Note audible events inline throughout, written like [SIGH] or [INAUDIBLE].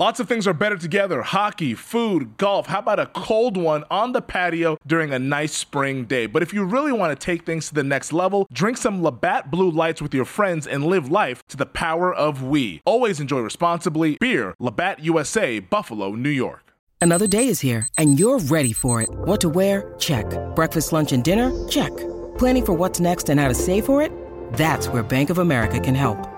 Lots of things are better together hockey, food, golf. How about a cold one on the patio during a nice spring day? But if you really want to take things to the next level, drink some Labatt Blue Lights with your friends and live life to the power of we. Always enjoy responsibly. Beer, Labatt USA, Buffalo, New York. Another day is here, and you're ready for it. What to wear? Check. Breakfast, lunch, and dinner? Check. Planning for what's next and how to save for it? That's where Bank of America can help.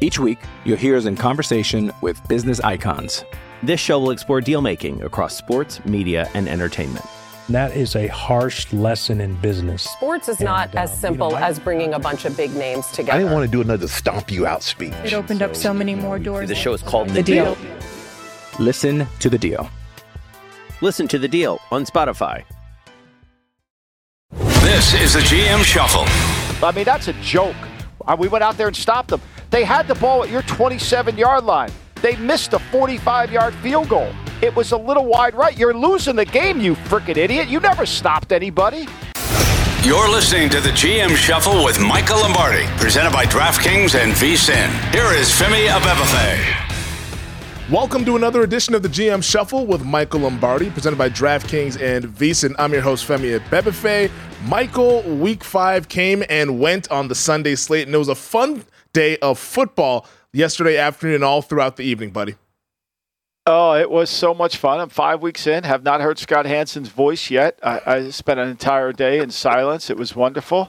Each week, you'll hear us in conversation with business icons. This show will explore deal making across sports, media, and entertainment. That is a harsh lesson in business. Sports is and, not as simple you know, as bringing a bunch of big names together. I didn't want to do another stomp you out speech. It opened so, up so many more doors. The show is called The, the deal. deal. Listen to the deal. Listen to the deal on Spotify. This is the GM Shuffle. I mean, that's a joke. Uh, we went out there and stopped them. They had the ball at your 27 yard line. They missed a 45 yard field goal. It was a little wide right. You're losing the game, you freaking idiot. You never stopped anybody. You're listening to the GM Shuffle with Michael Lombardi, presented by DraftKings and VSIN. Here is Femi Abebefe. Welcome to another edition of the GM Shuffle with Michael Lombardi, presented by DraftKings and VSIN. I'm your host, Femi Abebefe. Michael, week five came and went on the Sunday slate, and it was a fun day of football yesterday afternoon and all throughout the evening, buddy. Oh, it was so much fun. I'm five weeks in, have not heard Scott Hanson's voice yet. I, I spent an entire day in silence. It was wonderful.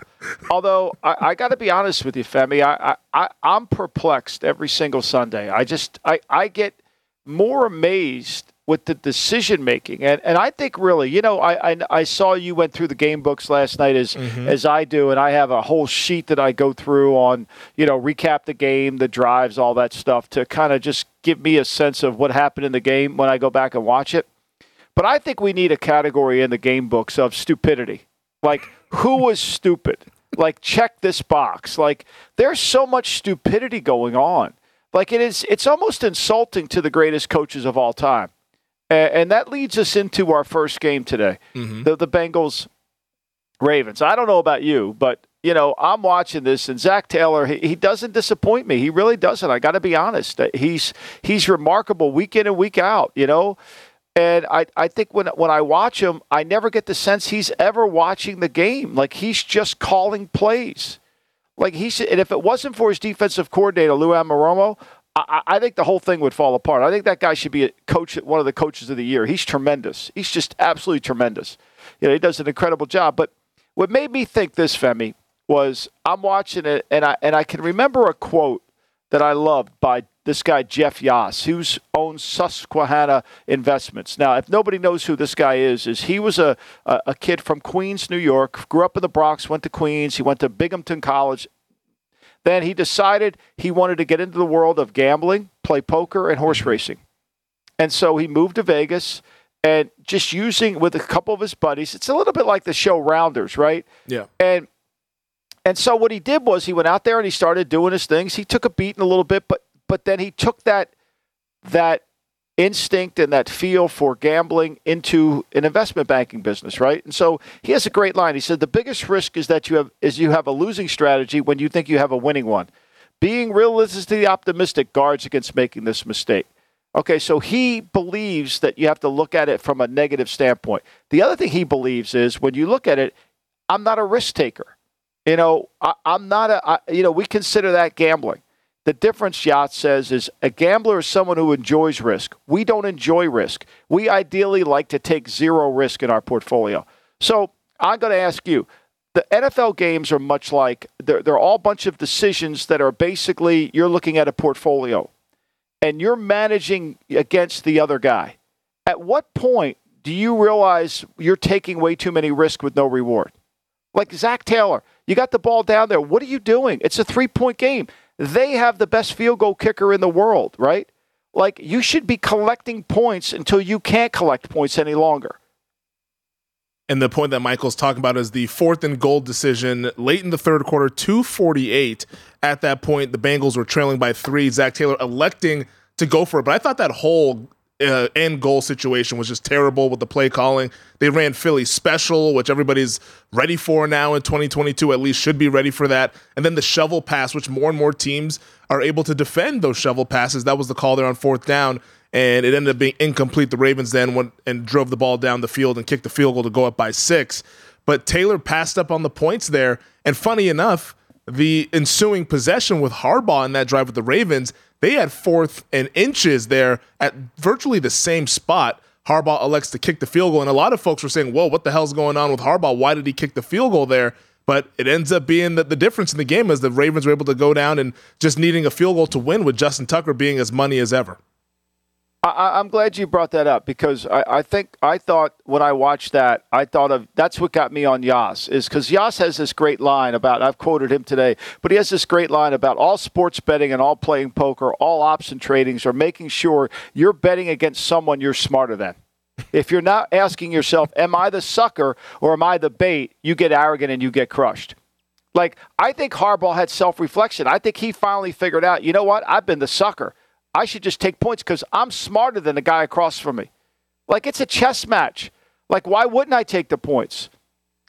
Although, I, I got to be honest with you, Femi, I, I, I'm perplexed every single Sunday. I just, I, I get more amazed with the decision making. And and I think really, you know, I, I, I saw you went through the game books last night as mm-hmm. as I do, and I have a whole sheet that I go through on, you know, recap the game, the drives, all that stuff to kind of just give me a sense of what happened in the game when I go back and watch it. But I think we need a category in the game books of stupidity. Like who was stupid? Like check this box. Like there's so much stupidity going on. Like it is it's almost insulting to the greatest coaches of all time and that leads us into our first game today mm-hmm. the, the Bengals Ravens. I don't know about you, but you know, I'm watching this, and Zac Taylor, he, he doesn't disappoint me. He really doesn't. I got to be honest. He's he's remarkable week in and week out. You know, and I, I think when when I watch him, I never get the sense he's ever watching the game. Like he's just calling plays. Like he should, and if it wasn't for his defensive coordinator Lou Anarumo, I, I, think the whole thing would fall apart. I think that guy should be a coach, one of the coaches of the year. He's tremendous. He's just absolutely tremendous. You know, he does an incredible job. But what made me think this, Femi, was I'm watching it, and I and I can remember a quote that I loved by this guy Jeff Yass, who owns Susquehanna Investments. Now, if nobody knows who this guy is, is he was a, a, a kid from Queens, New York, grew up in the Bronx, went to Queens, he went to Binghamton College, then he decided he wanted to get into the world of gambling, play poker, and horse mm-hmm. racing. And so he moved to Vegas and just using with a couple of his buddies. It's a little bit like the show Rounders, right? Yeah. And and so what he did was he went out there and he started doing his things. He took a beating a little bit, but but then he took that that instinct and that feel for gambling into an investment banking business, right? And so he has a great line. He said the biggest risk is that you have is you have a losing strategy when you think you have a winning one. Being realistically optimistic guards against making this mistake. Okay, so he believes that you have to look at it from a negative standpoint. The other thing he believes is when you look at it, I'm not a risk taker. You know, I, am not a, I, you know, we consider that gambling The difference, Yass says, is a gambler is someone who enjoys risk. We don't enjoy risk. We ideally like to take zero risk in our portfolio. So I'm going to ask you the NFL games are much like they're, they're all a bunch of decisions that are basically you're looking at a portfolio and you're managing against the other guy. At what point do you realize you're taking way too many risk with no reward? Like Zac Taylor, you got the ball down there. What are you doing? It's a three point game. They have the best field goal kicker in the world, right? Like you should be collecting points until you can't collect points any longer. And the point that Michael's talking about is the fourth and goal decision late in the third quarter, 248. At that point, the Bengals were trailing by three. Zac Taylor electing to go for it. But I thought that whole uh, end goal situation was just terrible with the play calling. They ran Philly special, which everybody's ready for now in 2022, at least should be ready for that. And then the shovel pass, which more and more teams are able to defend those shovel passes. That was the call there on fourth down and it ended up being incomplete. The Ravens then went and drove the ball down the field and kicked the field goal to go up by six. But Taylor passed up on the points there. And funny enough, the ensuing possession with Harbaugh in that drive with the Ravens, they had fourth and inches there at virtually the same spot. Harbaugh elects to kick the field goal. And a lot of folks were saying, whoa, what the hell's going on with Harbaugh? Why did he kick the field goal there? But it ends up being that the difference in the game is the Ravens were able to go down and just needing a field goal to win with Justin Tucker being as money as ever. I, am glad you brought that up because I, I, think I thought when I watched that, I thought of that's what got me on Yass is because Yass has this great line about I've quoted him today, but he has this great line about all sports betting and all playing poker, all option tradings are making sure you're betting against someone you're smarter than. If you're not asking yourself, am I the sucker or am I the bait, you get arrogant and you get crushed. Like, I think Harbaugh had self reflection. I think he finally figured out, you know what? I've been the sucker. I should just take points because I'm smarter than the guy across from me. Like it's a chess match. Like why wouldn't I take the points?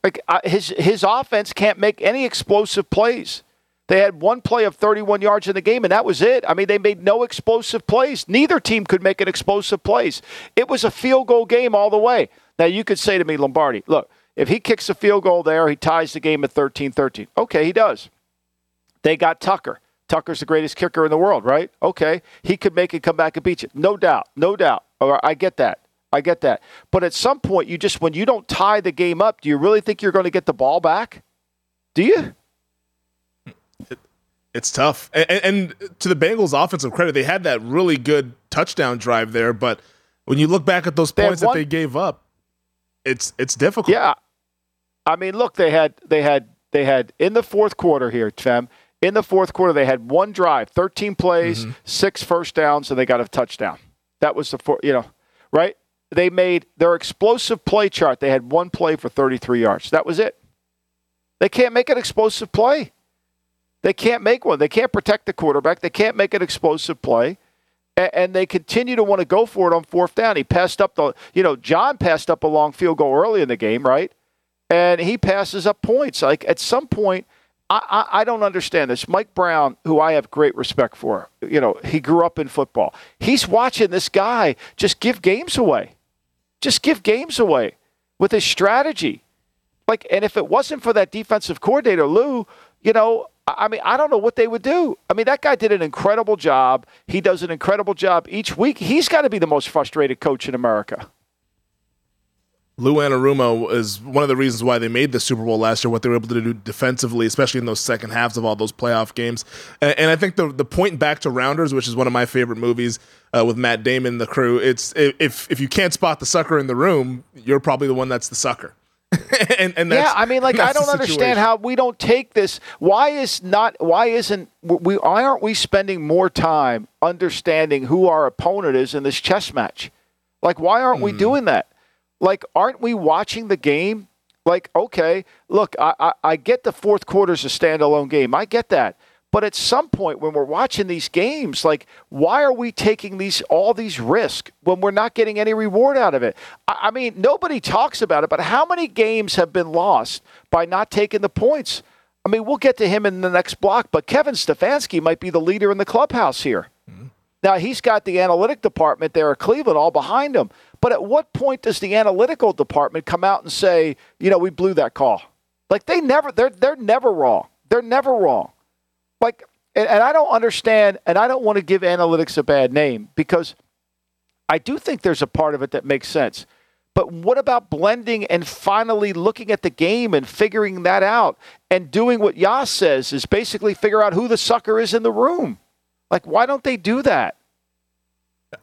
Like I, his his offense can't make any explosive plays. They had one play of 31 yards in the game, and that was it. I mean, they made no explosive plays. Neither team could make an explosive plays. It was a field goal game all the way. Now you could say to me, Lombardi, look, if he kicks a field goal there, he ties the game at 13-13. Okay, he does. They got Tucker. Tucker's the greatest kicker in the world, right? Okay, he could make it come back and beat you. No doubt, no doubt. I get that. I get that. But at some point, you just, when you don't tie the game up, do you really think you're going to get the ball back? Do you? It, it's tough. And, and, to the Bengals' offensive credit, they had that really good touchdown drive there. But when you look back at those points that they gave up, it's it's difficult. Yeah, I mean, look, they had they had they had in the fourth quarter here, Fem. In the fourth quarter, they had one drive, 13 plays, mm-hmm. six first downs, and they got a touchdown. That was the four, you know, right? They made their explosive play chart. They had one play for 33 yards. That was it. They can't make an explosive play. They can't make one. They can't protect the quarterback. They can't make an explosive play. And they continue to want to go for it on fourth down. He passed up the, you know, John passed up a long field goal early in the game, right? And he passes up points. Like at some point, I, I, don't understand this. Mike Brown, who I have great respect for, you know, he grew up in football. He's watching this guy just give games away, just give games away with his strategy. Like, and if it wasn't for that defensive coordinator, Lou, you know, I mean, I don't know what they would do. I mean, that guy did an incredible job. He does an incredible job each week. He's got to be the most frustrated coach in America. Lou Anarumo is one of the reasons why they made the Super Bowl last year. What they were able to do defensively, especially in those second halves of all those playoff games. And, and I think the the point back to Rounders, which is one of my favorite movies uh, with Matt Damon, the crew. It's if if you can't spot the sucker in the room, you're probably the one that's the sucker. [LAUGHS] and, and yeah, I mean, like I don't understand how we don't take this. Why is not? Why isn't we? Why aren't we spending more time understanding who our opponent is in this chess match? Like, why aren't mm. we hmm. doing that? Like, aren't we watching the game? Like, okay, look, I, I, I get the fourth quarter's a standalone game. I get that. But at some point when we're watching these games, like why are we taking these all these risks when we're not getting any reward out of it? I, I, mean, nobody talks about it, but how many games have been lost by not taking the points? I mean, we'll get to him in the next block, but Kevin Stefanski might be the leader in the clubhouse here. Now he's got the analytic department there at Cleveland all behind him. But at what point does the analytical department come out and say, you know, we blew that call? Like they never, they're they're never wrong. They're never wrong. Like and, and I don't understand, and I don't want to give analytics a bad name because I do think there's a part of it that makes sense. But what about blending and finally looking at the game and figuring that out and doing what Yass says is basically figure out who the sucker is in the room? Like, why don't they do that?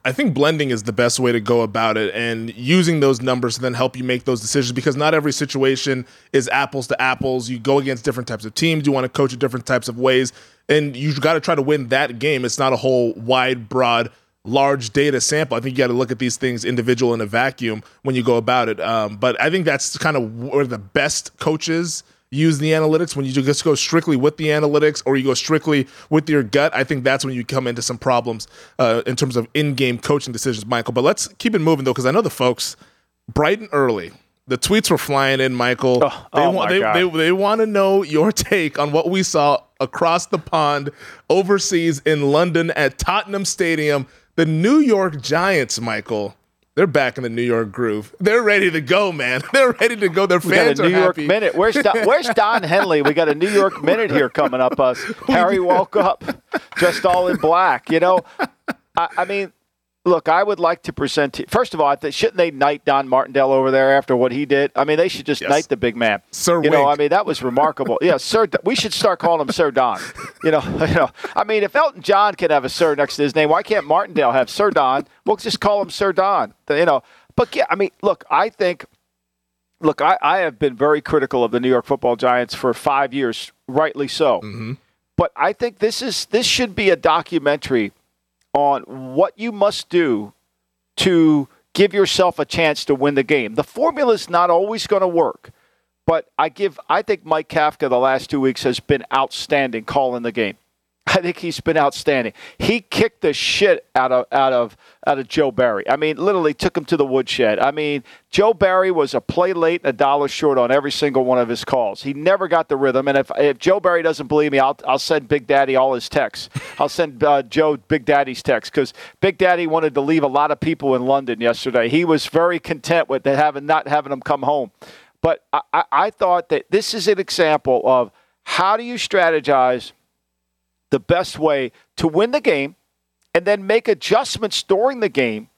I think blending is the best way to go about it and using those numbers to then help you make those decisions because not every situation is apples to apples. You go against different types of teams, you want to coach in different types of ways, and you got to try to win that game. It's not a whole wide, broad, large data sample. I think you got to look at these things individual in a vacuum when you go about it. Um, but I think that's kind of where the best coaches – use the analytics, when you just go strictly with the analytics or you go strictly with your gut, I think that's when you come into some problems uh, in terms of in game coaching decisions, Michael. But let's keep it moving, though, because I know the folks bright and early. The tweets were flying in, Michael. Oh, they, oh they, they, they, they want to know your [LAUGHS] take on what we saw across the pond overseas in London at Tottenham Stadium. The New York Giants, Michael, they're back in the New York groove. They're ready to go, man. [LAUGHS] They're ready to go. Their fans we got a New are York happy. minute. Where's Don, [LAUGHS] where's Don Henley? We got a New York minute here coming up. Us Harry woke up just all in black. You know, I, I mean, look, I would like to present. To, first of all, I think shouldn't they knight Don Martindale over there after what he did? I mean, they should just yes. knight the big man. Sir, you know, I mean, that was remarkable. yeah, Sir. We should start calling him Sir Don. You know, [LAUGHS] you know. I mean, if Elton John can have a Sir next to his name, why can't Martindale have Sir Don? We'll just call him Sir Don. You know, but yeah, I mean, look, I think, look, I, I have been very critical of the New York Football Giants for five years, rightly so. Mm-hmm. But I think this is this should be a documentary on what you must do to give yourself a chance to win the game. The formula is not always going to work, but I give I think Mike Kafka the last two weeks has been outstanding calling the game. [LAUGHS] I think he's been outstanding. He kicked the shit out of out of out of Joe Barry. I mean, literally took him to the woodshed. I mean, Joe Barry was a play late and a dollar short on every single one of his calls. He never got the rhythm. And if if Joe Barry doesn't believe me, I'll I'll send Big Daddy all his texts. I'll send uh, Joe Big Daddy's text because Big Daddy wanted to leave a lot of people in London yesterday. He was very content with having not having them come home. But I, I, I thought that this is an example of how do you strategize the best way to win the game and then make adjustments during the game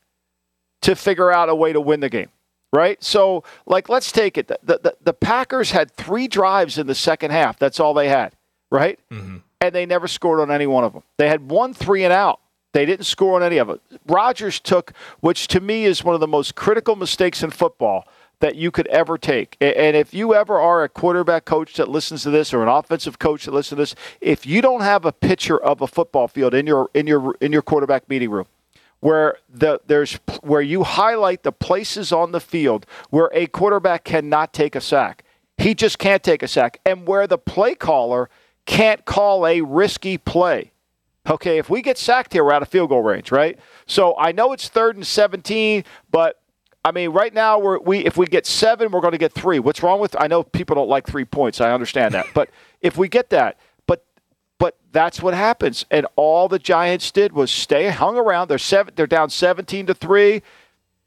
to figure out a way to win the game. Right? So, like, let's take it. The, the, the Packers had three drives in the second half. That's all they had. Right? Mm-hmm. And they never scored on any one of them. They had one three and out. They didn't score on any of it. Rodgers took, which to me is one of the most critical mistakes in football that you could ever take. And if you ever are a quarterback coach that listens to this or an offensive coach that listens to this, if you don't have a picture of a football field in your in your in your quarterback meeting room where the there's where you highlight the places on the field where a quarterback cannot take a sack. He just can't take a sack and where the play caller can't call a risky play. Okay, if we get sacked here, we're out of field goal range, right? So I know it's third and 17, but I mean, right now we're we if we get seven, we're going to get three. What's wrong with? I know people don't like three points. I understand that, but [LAUGHS] if we get that, but but that's what happens. And all the Giants did was stay hung around. They're seven. They're down seventeen to three.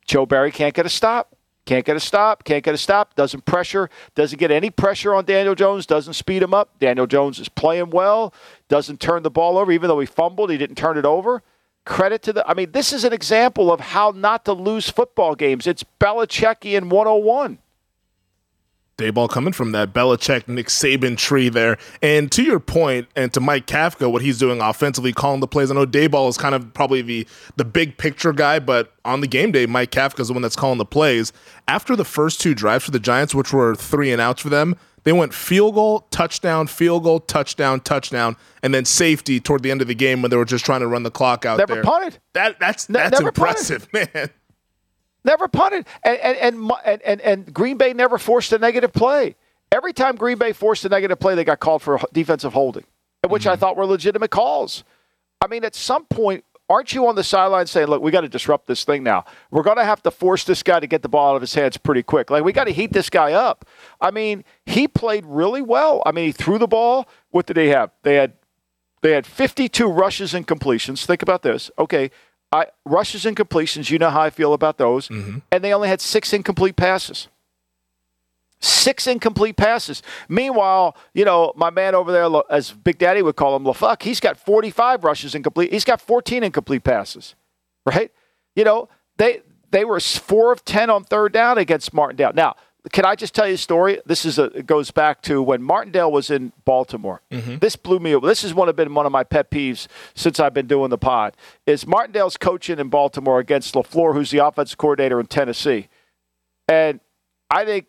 Joe Barry can't get a stop. Can't get a stop. Can't get a stop. Doesn't pressure. Doesn't get any pressure on Daniel Jones. Doesn't speed him up. Daniel Jones is playing well. Doesn't turn the ball over. Even though he fumbled, he didn't turn it over credit to the. I mean, this is an example of how not to lose football games. It's Belichickian 101. Daboll coming from that Belichick Nick Saban tree there. And to your point, and to Mike Kafka, what he's doing offensively, calling the plays. I know Daboll is kind of probably the the big picture guy, but on the game day, Mike Kafka is the one that's calling the plays. After the first two drives for the Giants, which were three and outs for them, they went field goal, touchdown, field goal, touchdown, touchdown, and then safety toward the end of the game when they were just trying to run the clock out never there. punted. That that's that's never impressive, punted. [LAUGHS] man. Never punted, and and, and and and Green Bay never forced a negative play. Every time Green Bay forced a negative play, they got called for defensive holding, which mm-hmm. I thought were legitimate calls. I mean, at some point, aren't you on the sideline saying, look, we got to disrupt this thing now? We're going to have to force this guy to get the ball out of his hands pretty quick. Like, we got to heat this guy up. I mean, he played really well. I mean, he threw the ball. What did they have? They had they had 52 rushes and completions. Think about this. Okay, I, rushes and completions, you know how I feel about those. Mm-hmm. And they only had six incomplete passes. Six incomplete passes. Meanwhile, you know, my man over there, as Big Daddy would call him, LaFuck, he's got 45 rushes incomplete. He's got 14 incomplete passes, right? You know, they they were four of 10 on third down against Martindale. Now, can I just tell you a story? This is a it goes back to when Martindale was in Baltimore. Mm-hmm. This blew me away. This has one of been one of my pet peeves since I've been doing the pod. Is Martindale's coaching in Baltimore against LaFleur, who's the offensive coordinator in Tennessee, and I think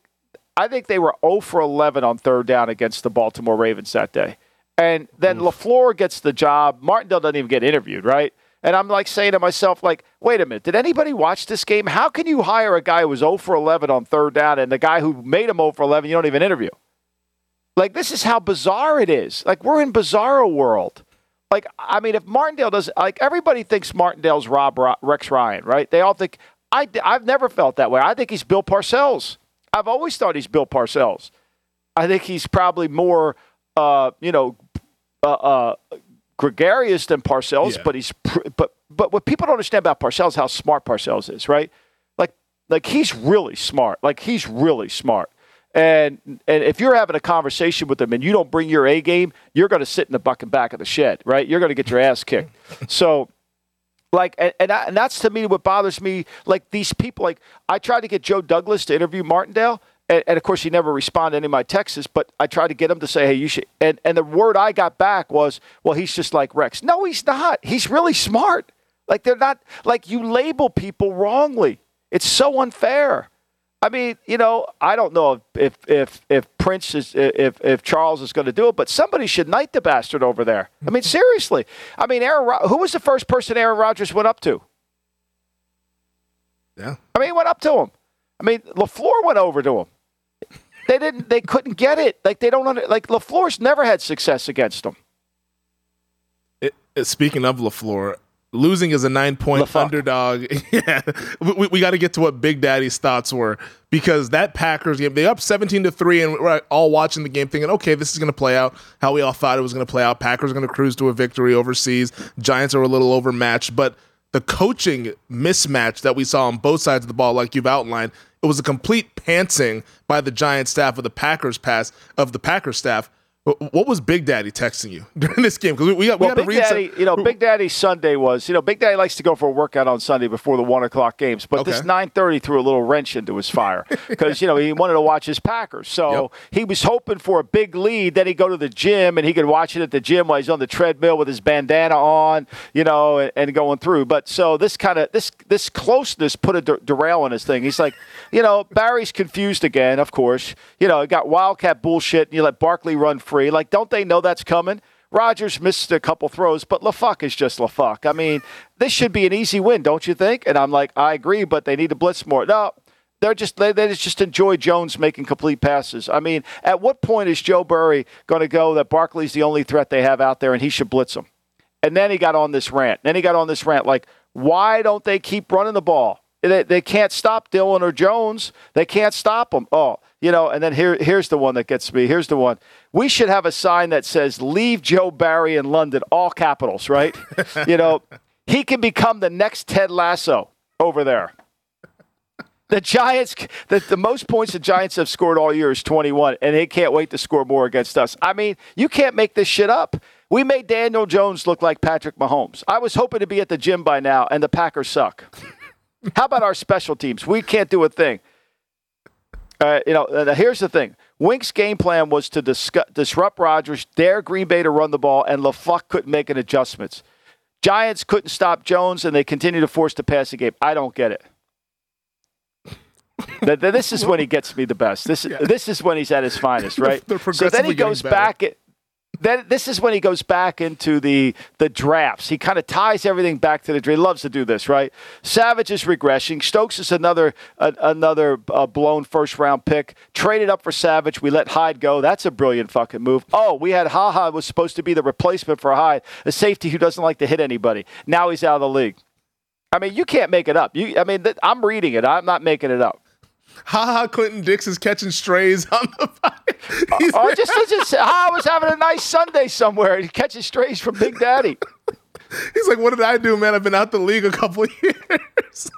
I think they were 0 for 11 on third down against the Baltimore Ravens that day. And then Oof. LaFleur gets the job. Martindale doesn't even get interviewed, right? And I'm like saying to myself, like, wait a minute, did anybody watch this game? How can you hire a guy who was 0 for 11 on third down and the guy who made him 0 for 11 you don't even interview? Like, this is how bizarre it is. Like, we're in bizarro world. Like, I mean, if Martindale does, like, everybody thinks Martindale's Rob Rex Ryan, right? They all think, I, I've never felt that way. I think he's Bill Parcells. I've always thought he's Bill Parcells. I think he's probably more, uh, you know, uh, uh, gregarious than Parcells, yeah. but he's pr- but but what people don't understand about Parcells is how smart Parcells is, right? Like like he's really smart. Like he's really smart. And and if you're having a conversation with him and you don't bring your A game, you're going to sit in the bucket back of the shed, right? You're going to get your ass kicked. So like and and, I, and that's to me what bothers me like these people like I tried to get Joe Douglas to interview Martindale and, and, of course he never responded to any of my texts but i tried to get him to say hey you should and, and the word i got back was well he's just like rex. No he's not. He's really smart. Like they're not like you label people wrongly. It's so unfair i mean you know i don't know if if if prince is if if charles is going to do it but somebody should knight the bastard over there i mean seriously i mean aaron who was the first person aaron rodgers went up to yeah i mean he went up to him I mean, LaFleur went over to him. They didn't. They couldn't get it. Like they don't. Under, like LaFleur's never had success against them. It, speaking of LaFleur, losing as a nine point underdog. [LAUGHS] yeah, we, we got to get to what Big Daddy's thoughts were because that Packers game, they up seventeen to three, and we're all watching the game thinking, okay, this is going to play out how we all thought it was going to play out. Packers are going to cruise to a victory overseas. Giants are a little overmatched, but the coaching mismatch that we saw on both sides of the ball, like you've outlined, it was a complete pantsing by the Giant staff of the Packers pass of the Packers staff what was Big Daddy texting you [LAUGHS] during this game? Because we, we got, we well, got Big Daddy, you know, Big Daddy Sunday was, you know, Big Daddy likes to go for a workout on Sunday before the one o'clock games. But okay. this nine thirty threw a little wrench into his fire [LAUGHS] because you know he wanted to watch his Packers. So yep. he was hoping for a big lead. Then he'd go to the gym and he could watch it at the gym while he's on the treadmill with his bandana on, you know, and, and going through. But so this kind of this this closeness put a der- derail on his thing. He's like, you know, Barry's confused again. Of course, you know, got Wildcat bullshit. And you let Barkley run free free. Like, don't they know that's coming? Rodgers missed a couple throws, but LaFuck is just LaFuck. I mean, this should be an easy win, don't you think? And I'm like, I agree, but they need to blitz more. No, they're just they, they just enjoy Jones making complete passes. I mean, at what point is Joe Barry going to go that Barkley's the only threat they have out there and he should blitz them? And then he got on this rant. Then he got on this rant like, why don't they keep running the ball? They, they can't stop Dylan or Jones. They can't stop them. Oh, you know, and then here, here's the one that gets me. Here's the one. We should have a sign that says, Leave Joe Barry in London, all capitals, right? [LAUGHS] you know, he can become the next Ted Lasso over there. The Giants, the, the most points the Giants have scored all year is 21, and they can't wait to score more against us. I mean, you can't make this shit up. We made Daniel Jones look like Patrick Mahomes. I was hoping to be at the gym by now, and the Packers suck. How about our special teams? We can't do a thing. Uh, you know, uh, here's the thing. Wink's game plan was to discuss, disrupt Rodgers, dare Green Bay to run the ball, and LaFuck couldn't make an adjustments. Giants couldn't stop Jones, and they continue to force the passing game. I don't get it. [LAUGHS] this is when he gets me the best. This, yeah. this is when he's at his finest, right? so then he goes back. At, then this is when he goes back into the the drafts. He kind of ties everything back to the draft. He loves to do this, right? Savage is regressing. Stokes is another another uh, blown first round pick. Traded up for Savage. We let Hyde go. That's a brilliant fucking move. Oh, we had Ha Ha was supposed to be the replacement for Hyde, a safety who doesn't like to hit anybody. Now he's out of the league. I mean, you can't make it up. You, I mean, th- I'm reading it. I'm not making it up. Ha ha! Clinton Dix is catching strays on the fire. Uh, oh, just, just ah, I was having a nice Sunday somewhere. He catches strays from Big Daddy. [LAUGHS] He's like, "What did I do, man? I've been out the league a couple [LAUGHS] years."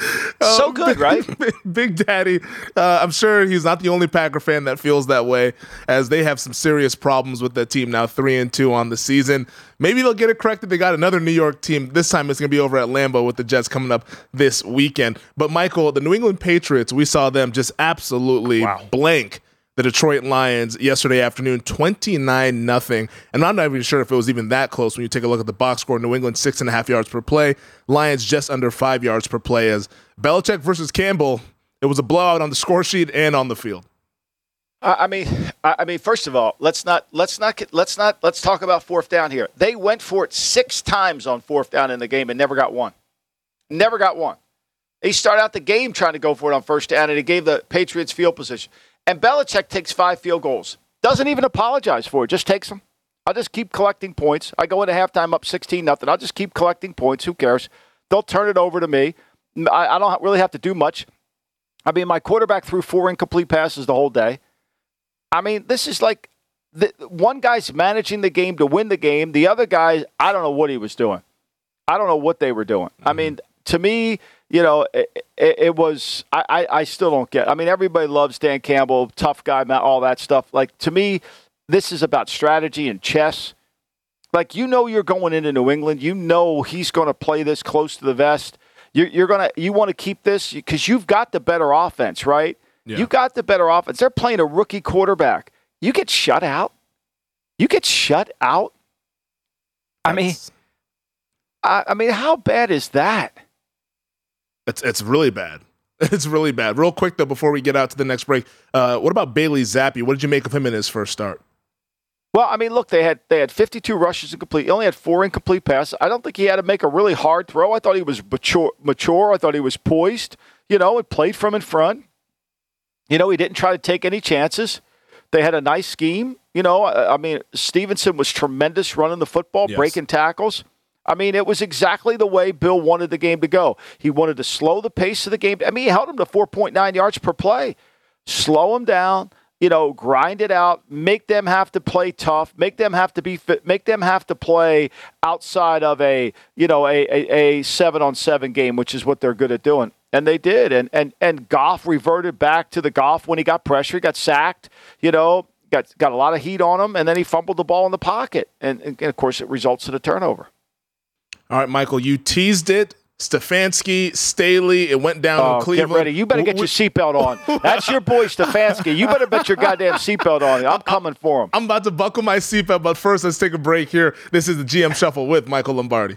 [LAUGHS] so good, right? [LAUGHS] Big Daddy. Uh, I'm sure he's not the only Packer fan that feels that way, as they have some serious problems with that team now, three and two on the season. Maybe they'll get it corrected. They got another New York team. This time it's going to be over at Lambeau with the Jets coming up this weekend. But Michael, the New England Patriots, we saw them just absolutely wow. blank the Detroit Lions yesterday afternoon, 29 nothing. And I'm not even sure if it was even that close when you take a look at the box score. New England, six and a half yards per play. Lions just under five yards per play as Belichick versus Campbell. It was a blowout on the score sheet and on the field. I mean, I mean, first of all, let's not let's not let's not let's talk about fourth down here. They went for it six times on fourth down in the game and never got one. Never got one. They started out the game trying to go for it on first down, and it gave the Patriots field position. And Belichick takes five field goals. Doesn't even apologize for it. Just takes them. I'll just keep collecting points. I go into halftime up 16 nothing. I'll just keep collecting points. Who cares? They'll turn it over to me. I, I don't really have to do much. I mean, my quarterback threw four incomplete passes the whole day. I mean, this is like the, one guy's managing the game to win the game. The other guy, I don't know what he was doing. I don't know what they were doing. Mm-hmm. I mean, to me, you know, it, it, it was. I, I, still don't get. I mean, everybody loves Dan Campbell, tough guy, all that stuff. Like to me, this is about strategy and chess. Like you know, you're going into New England. You know he's going to play this close to the vest. You're, you're gonna. You want to keep this because you've got the better offense, right? Yeah. You got the better offense. They're playing a rookie quarterback. You get shut out. You get shut out. That's... I mean, I, I mean, how bad is that? It's it's really bad. [LAUGHS] It's really bad. Real quick though, before we get out to the next break, uh, what about Bailey Zappe? What did you make of him in his first start? Well, I mean, look, they had they had 52 rushes incomplete. He only had four incomplete passes. I don't think he had to make a really hard throw. I thought he was mature. Mature. I thought he was poised. You know, and played from in front. You know, he didn't try to take any chances. They had a nice scheme. You know, I, I mean, Stevenson was tremendous running the football, yes. breaking tackles. I mean, it was exactly the way Bill wanted the game to go. He wanted to slow the pace of the game. I mean, he held him to 4.9 yards per play. Slow him down, you know, grind it out, make them have to play tough, make them have to be fit, make them have to play outside of a, you know, a, a, a seven on seven game, which is what they're good at doing. And they did. And and and Goff reverted back to the Goff when he got pressure, he got sacked, you know, got got a lot of heat on him, and then he fumbled the ball in the pocket. And, and of course it results in a turnover. All right, Michael, you teased it. Stefanski, Staley, it went down oh, in Cleveland. Get ready. You better get your seatbelt on. [LAUGHS] That's your boy Stefanski. You better bet your goddamn seatbelt on. I'm coming for him. I'm about to buckle my seatbelt, but first let's take a break here. This is the GM Shuffle with Michael Lombardi.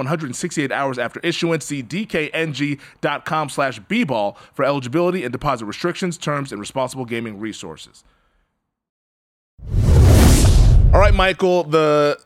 168 hours after issuance. See dkng.com slash bball for eligibility and deposit restrictions, terms, and responsible gaming resources. All right, Michael, the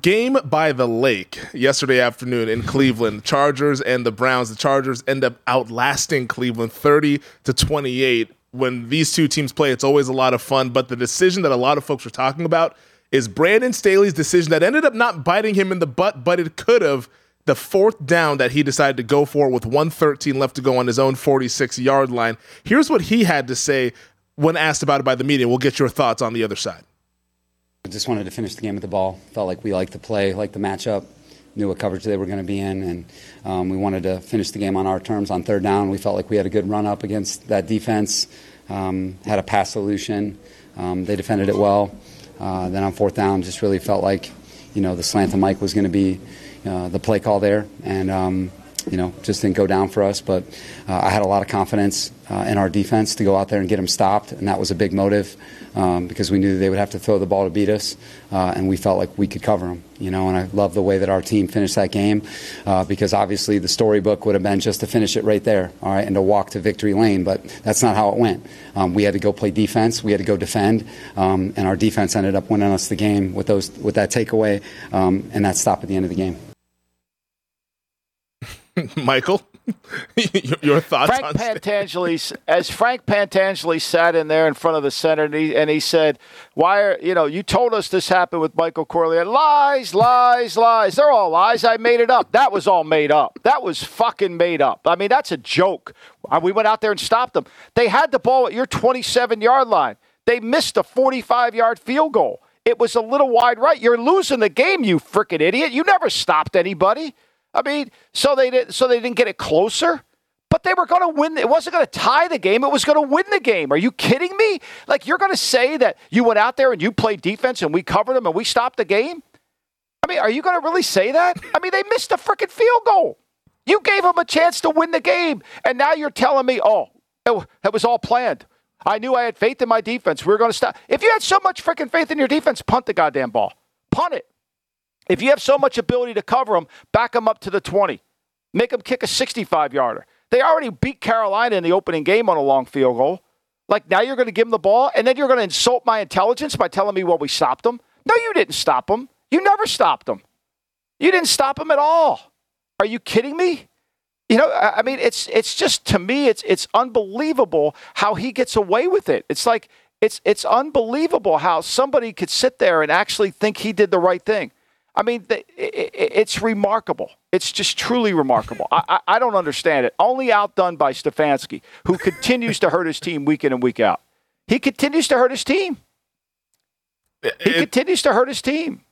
game by the lake yesterday afternoon in Cleveland, Chargers and the Browns. The Chargers end up outlasting Cleveland 30 to 28. When these two teams play, it's always a lot of fun. But the decision that a lot of folks are talking about is Brandon Staley's decision that ended up not biting him in the butt, but it could have. The fourth down that he decided to go for with 113 left to go on his own 46 yard line. Here's what he had to say when asked about it by the media. We'll get your thoughts on the other side. I just wanted to finish the game with the ball. Felt like we liked the play, liked the matchup. knew what coverage they were going to be in, and um, we wanted to finish the game on our terms on third down. We felt like we had a good run up against that defense, um, had a pass solution. Um, they defended it well. Uh, then on fourth down, just really felt like, you know, the slant to Mike was going to be uh, the play call there, and um, you know, just didn't go down for us. But uh, I had a lot of confidence uh, in our defense to go out there and get them stopped, and that was a big motive um, because we knew they would have to throw the ball to beat us, uh, and we felt like we could cover them. You know, and I love the way that our team finished that game uh, because obviously the storybook would have been just to finish it right there, all right, and to walk to victory lane. But that's not how it went. Um, we had to go play defense. We had to go defend, um, and our defense ended up winning us the game with those with that takeaway um, and that stop at the end of the game. [LAUGHS] Michael, your thoughts Frank on Pentangeli, as Frank Pentangeli sat in there in front of the center and he, and he said, "Why are you know you told us this happened with Michael Corleone? Lies, lies, lies. They're all lies. I made it up. That was all made up. That was fucking made up. I mean, that's a joke. Uh, We went out there and stopped them. They had the ball at your 27 yard line. They missed a 45 yard field goal. It was a little wide right. You're losing the game, you freaking idiot. You never stopped anybody." I mean, so they did, so they didn't get it closer, but they were going to win. It wasn't going to tie the game. It was going to win the game. Are you kidding me? Like you're going to say that you went out there and you played defense and we covered them and we stopped the game? I mean, are you going to really say that? I mean, they missed a freaking field goal. You gave them a chance to win the game, and now you're telling me, oh, it was all planned. I knew I had faith in my defense. We were going to stop. If you had so much freaking faith in your defense, punt the goddamn ball. Punt it. If you have so much ability to cover them, back them up to the 20. Make them kick a 65 yarder. They already beat Carolina in the opening game on a long field goal. Like now you're going to give them the ball and then you're going to insult my intelligence by telling me, well, we stopped them. No, you didn't stop them. You never stopped them. You didn't stop them at all. Are you kidding me? You know, I mean, it's it's just to me, it's it's unbelievable how he gets away with it. It's like it's it's unbelievable how somebody could sit there and actually think he did the right thing. I mean, it, it, it's remarkable. It's just truly remarkable. I, I, I don't understand it. Only outdone by Stefanski, who continues to hurt his team week in and week out. He continues to hurt his team. He continues to hurt his team.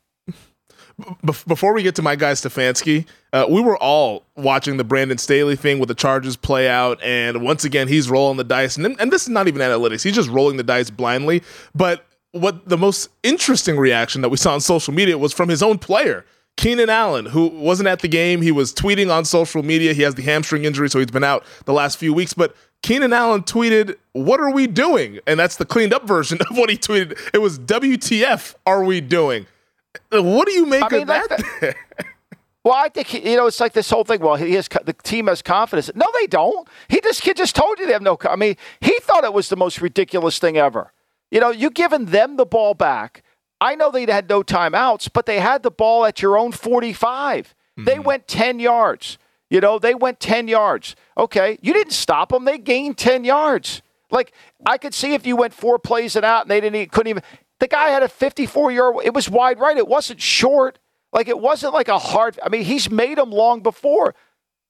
Before we get to my guy Stefanski, uh, we were all watching the Brandon Staley thing with the Chargers play out, and once again he's rolling the dice, and and this is not even analytics; he's just rolling the dice blindly. But what the most interesting reaction that we saw on social media was from his own player. Keenan Allen, who wasn't at the game, he was tweeting on social media. He has the hamstring injury, so he's been out the last few weeks. But Keenan Allen tweeted, What are we doing? And that's the cleaned up version [LAUGHS] of what he tweeted. It was WTF are we doing? What do you make I mean, of that? the, [LAUGHS] well, I think you know it's like this whole thing. Well, he has the team has confidence. No, they don't. He this kid just told you they have no. I mean, he thought it was the most ridiculous thing ever. You know, you giving them the ball back. I know they had no timeouts, but they had the ball at your own 45. Mm-hmm. They went 10 yards. You know, they went 10 yards. Okay, you didn't stop them. They gained 10 yards. Like I could see if you went four plays and out and they didn't even, couldn't even the guy had a 54 yard it was wide right. It wasn't short. Like it wasn't like a hard I mean, he's made them long before.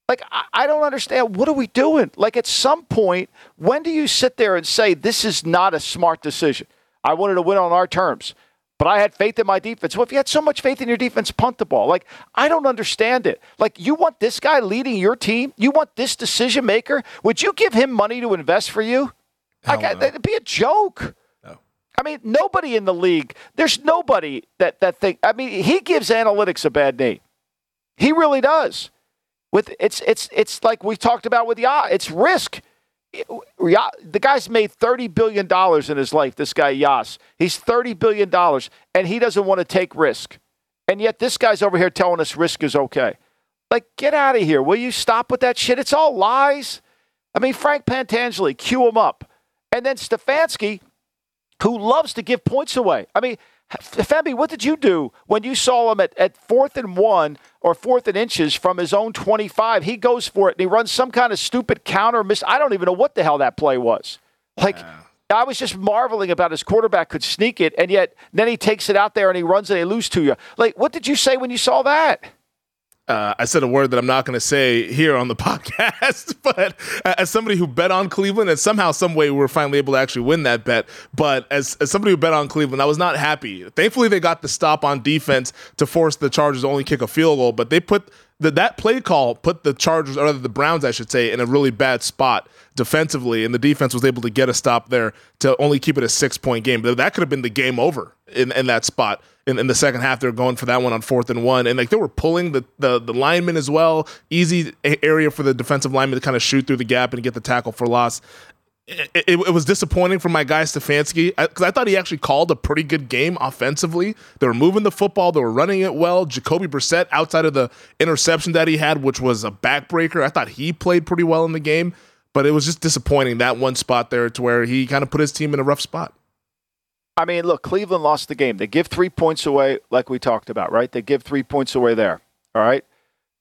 Like I, I don't understand what are we doing? Like at some point, when do you sit there and say this is not a smart decision? I wanted to win on our terms. But I had faith in my defense. Well, if you had so much faith in your defense, punt the ball. Like, I don't understand it. Like, you want this guy leading your team? You want this decision maker? Would you give him money to invest for you? Like, no. it'd be a joke. I mean, nobody in the league, there's nobody that, that think, I mean, he gives analytics a bad name. He really does. With it's it's it's like we talked about with Yass. It's risk. Ya- The guy's made thirty billion dollars in his life. This guy Yass, he's thirty billion dollars, and he doesn't want to take risk. And yet this guy's over here telling us risk is okay. Like, get out of here. Will you stop with that shit? It's all lies. I mean, Frank Pentangeli, cue him up, and then Stefanski, who loves to give points away. I mean, Femi, what did you do when you saw him at, at fourth and one or fourth and inches from his own 25? He goes for it and he runs some kind of stupid counter miss. I don't even know what the hell that play was. Like, I was just marveling about his quarterback could sneak it, and yet then he takes it out there and he runs and they lose to you. Like, what did you say when you saw that? Uh, I said a word that I'm not going to say here on the [LAUGHS] podcast, [LAUGHS] but as somebody who bet on Cleveland, and somehow, some way, we were finally able to actually win that bet. But as, as somebody who bet on Cleveland, I was not happy. Thankfully, they got the stop on defense to force the Chargers to only kick a field goal, but they put the, that play call put the Chargers, or the Browns, I should say, in a really bad spot defensively, and the defense was able to get a stop there to only keep it a six point game. But that could have been the game over in, in that spot in, in the second half. They're going for that one on fourth and one, and like they were pulling the the, the linemen as well. Easy area for the defensive lineman to kind of shoot through the gap and get the tackle for loss it, it, it, was disappointing for my guy Stefanski because I, I, thought he actually called a pretty good game offensively. They were moving the football, they were running it well. Jacoby Brissett, outside of the interception that he had, which was a backbreaker, I thought he played pretty well in the game. But it was just disappointing that one spot there to where he kind of put his team in a rough spot. I mean, look, Cleveland lost the game. They give three points away, like we talked about, right? They give three points away there. All right.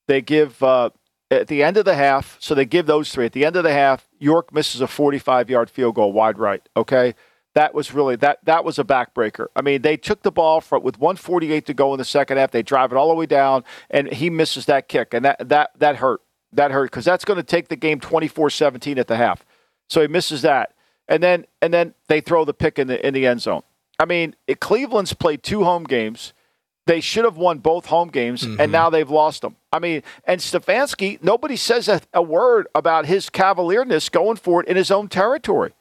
They give uh, at the end of the half, so they give those three. At the end of the half, York misses a 45 yard field goal wide right. Okay. That was really that that was a backbreaker. I mean, they took the ball from with 148 to go in the second half. They drive it all the way down, and he misses that kick, and that that that hurt. That hurt because that's going to take the game 24-17 at the half. So he misses that, and then and then they throw the pick in the in the end zone. I mean, it, Cleveland's played two home games. They should have won both home games, mm-hmm. and now they've lost them. I mean, and Stefanski, nobody says a, a word about his cavalierness going for it in his own territory.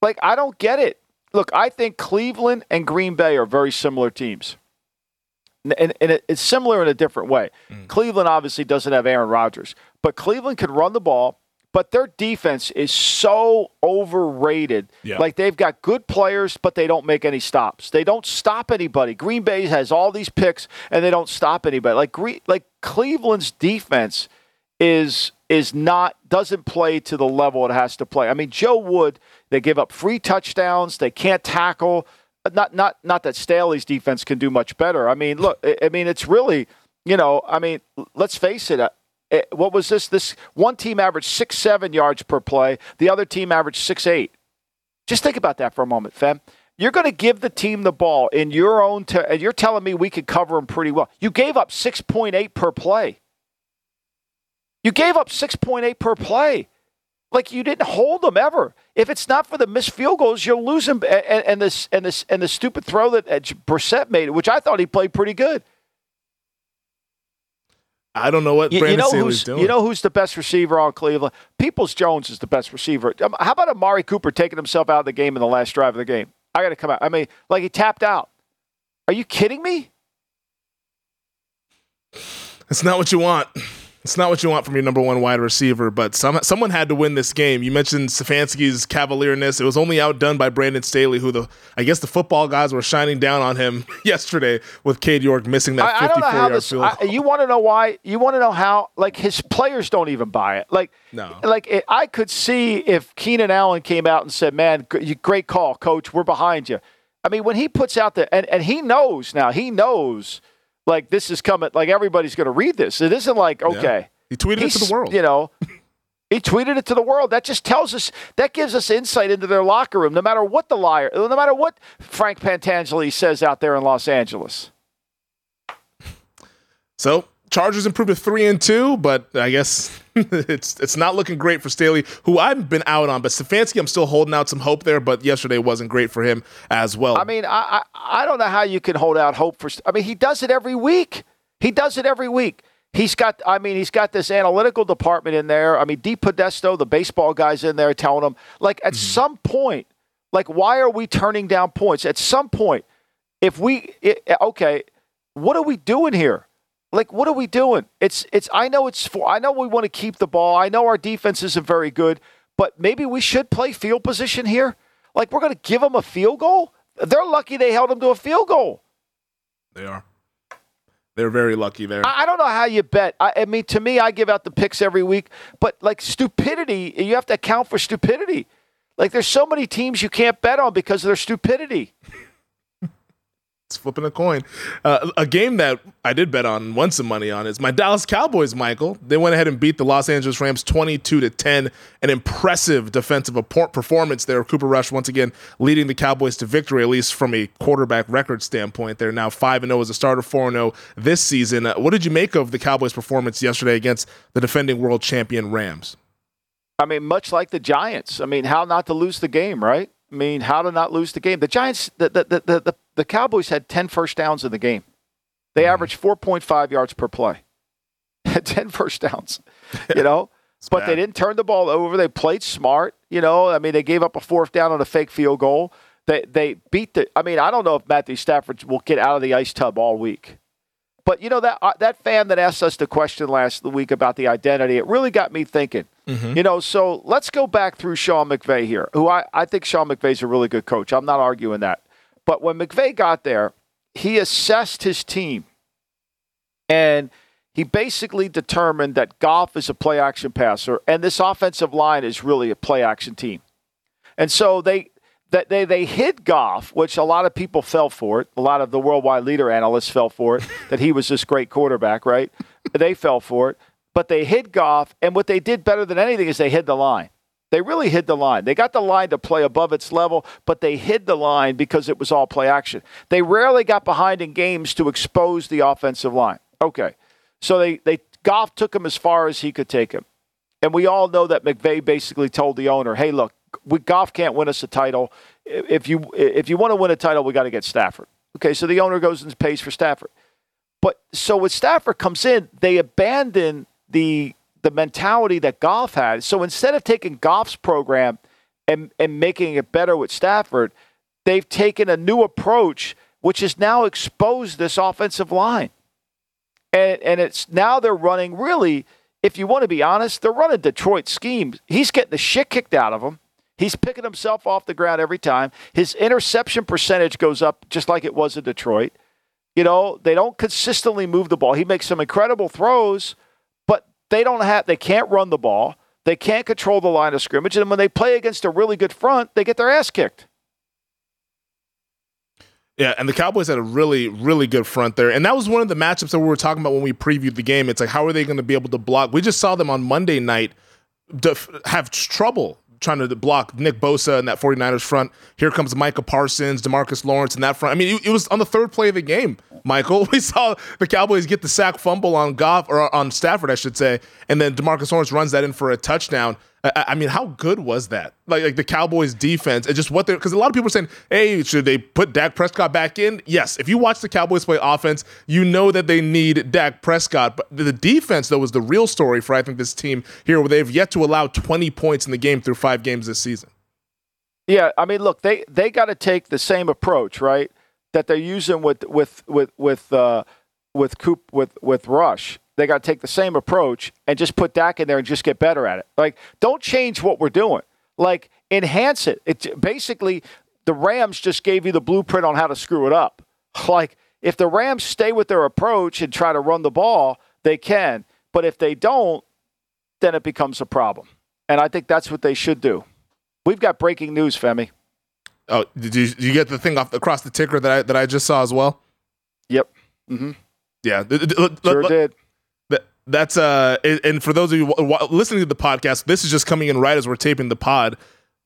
Like, I don't get it. Look, I think Cleveland and Green Bay are very similar teams. And, and it's similar in a different way. Mm. Cleveland obviously doesn't have Aaron Rodgers, but Cleveland can run the ball but their defense is so overrated. Yeah. Like they've got good players, but they don't make any stops. They don't stop anybody. Green Bay has all these picks, and they don't stop anybody. Like like Cleveland's defense is is not doesn't play to the level it has to play. I mean, Joe Wood, they give up free touchdowns. They can't tackle. Not not not that Staley's defense can do much better. I mean, look, I mean, it's really you know, I mean, let's face it. Eh, what was this? This one team averaged six seven yards per play. The other team averaged six eight. Just think about that for a moment, Fem. You're going to give the team the ball in your own, and you're telling me we could cover them pretty well. You gave up 6.8 per play. You gave up 6.8 per play. Like you didn't hold them ever. If it's not for the missed field goals, you'll lose them. And, and this and this and the stupid throw that Brissett made, which I thought he played pretty good. I don't know what you, Brandon you know who's, doing. You know who's the best receiver on Cleveland? Peoples Jones is the best receiver. Um, how about Amari Cooper taking himself out of the game in the last drive of the game? I got to come out. I mean, like he tapped out. Are you kidding me? That's not what you want. It's not what you want from your number one wide receiver, but some, someone had to win this game. You mentioned Stefanski's cavalierness. It was only outdone by Brandon Staley, who the I guess the football guys were shining down on him [LAUGHS] yesterday with Cade York missing that 54 yard this, field. I, you want to know why? You want to know how? Like his players don't even buy it. Like no. Like it, I could see if Keenan Allen came out and said, "Man, great call, coach. We're behind you." I mean, when he puts out the and, and he knows now, he knows like this is coming. Like everybody's going to read this. It isn't like okay. Yeah. He tweeted it to the world. You know, he tweeted it to the world. That just tells us that gives us insight into their locker room. No matter what the liar, no matter what Frank Pentangeli says out there in Los Angeles. So Chargers improved to three and two, but I guess [LAUGHS] it's it's not looking great for Staley, who I've been out on. But Stefanski, I'm still holding out some hope there. But yesterday wasn't great for him as well. I mean, I I, I don't know how you can hold out hope for. I mean, he does it every week. He does it every week. He's got, I mean, he's got this analytical department in there. I mean, DePodesta, the baseball guys in there telling him, like, at mm-hmm. some point, like, why are we turning down points? At some point, if we, it, okay, what are we doing here? Like, what are we doing? It's, it's. I know it's for. I know we want to keep the ball. I know our defense isn't very good, but maybe we should play field position here. Like, we're going to give them a field goal. They're lucky they held them to a field goal. They are. They're very lucky there. I don't know how you bet. I, I, mean, to me, I give out the picks every week, but like stupidity, you have to account for stupidity. Like, there's so many teams you can't bet on because of their stupidity. Flipping a coin. Uh, a game that I did bet on, won some money on, is my Dallas Cowboys. Michael, they went ahead and beat the Los Angeles Rams twenty-two to ten. An impressive defensive performance there. Cooper Rush once again leading the Cowboys to victory, at least from a quarterback record standpoint. They're now five and zero as a starter, four and zero this season. Uh, what did you make of the Cowboys' performance yesterday against the defending world champion Rams? I mean, much like the Giants. I mean, how not to lose the game, right? I mean, how to not lose the game? The Giants, the the the the, the Cowboys had 10 first downs in the game. They mm-hmm. averaged 4.5 yards per play. [LAUGHS] 10 first downs, you know? [LAUGHS] but bad. they didn't turn the ball over. They played smart, you know? I mean, they gave up a fourth down on a fake field goal. They they beat the I mean, I don't know if Matthew Stafford will get out of the ice tub all week. But you know that uh, that fan that asked us the question last week about the identity, it really got me thinking. Mm-hmm. You know, so let's go back through Sean McVay here, who I, I think Sean McVay's a really good coach. I'm not arguing that. But when McVay got there, he assessed his team and he basically determined that Goff is a play action passer and this offensive line is really a play action team. And so they that they, they hid Goff, which a lot of people fell for it. A lot of the worldwide leader analysts fell for it, that he was this great quarterback, right? They fell for it. But they hid Goff, and what they did better than anything is they hid the line. They really hid the line. They got the line to play above its level, but they hid the line because it was all play action. They rarely got behind in games to expose the offensive line. Okay. So they, they Goff took him as far as he could take him. And we all know that McVay basically told the owner, hey, look, we, Goff can't win us a title. If you if you want to win a title, we got to get Stafford. Okay, so the owner goes and pays for Stafford. But so when Stafford comes in, they abandon the the mentality that Goff had. So instead of taking Goff's program and, and making it better with Stafford, they've taken a new approach, which has now exposed this offensive line. And, and it's now they're running really, if you want to be honest, they're running Detroit schemes. He's getting the shit kicked out of him. He's picking himself off the ground every time. His interception percentage goes up just like it was in Detroit. You know, they don't consistently move the ball. He makes some incredible throws, they don't have they can't run the ball. They can't control the line of scrimmage, and when they play against a really good front, they get their ass kicked. Yeah, and the Cowboys had a really, really good front there. And that was one of the matchups that we were talking about when we previewed the game. It's like, how are they going to be able to block? We just saw them on Monday night have trouble trying to block Nick Bosa in that 49ers front. Here comes Micah Parsons, Demarcus Lawrence in that front. I mean, it, it, was on the third play of the game, Michael. [LAUGHS] We saw the Cowboys get the sack fumble on Goff, or on Stafford, I should say, and then Demarcus Lawrence runs that in for a touchdown. I, mean, how good was that? Like, like the Cowboys' defense and just what they're because a lot of people are saying, "Hey, should they put Dak Prescott back in?" Yes, if you watch the Cowboys play offense, you know that they need Dak Prescott. But the defense, though, was the real story for I think this team here, where they've yet to allow 20 points in the game through five games this season. Yeah, I mean, look, they they got to take the same approach, right? That they're using with with with with uh, with Coop with with Rush they got to take the same approach and just put Dak in there and just get better at it. Like, don't change what we're doing. Like, enhance it. It basically the Rams just gave you the blueprint on how to screw it up. [LAUGHS] Like, if the Rams stay with their approach and try to run the ball, they can. But if they don't, then it becomes a problem. And I think that's what they should do. We've got breaking news, Femi. Oh, did you, did you get the thing off across the ticker that I that I just saw as well? Yep. Mm-hmm. Yeah, sure did that's uh and for those of you listening to the podcast this is just coming in right as we're taping the pod.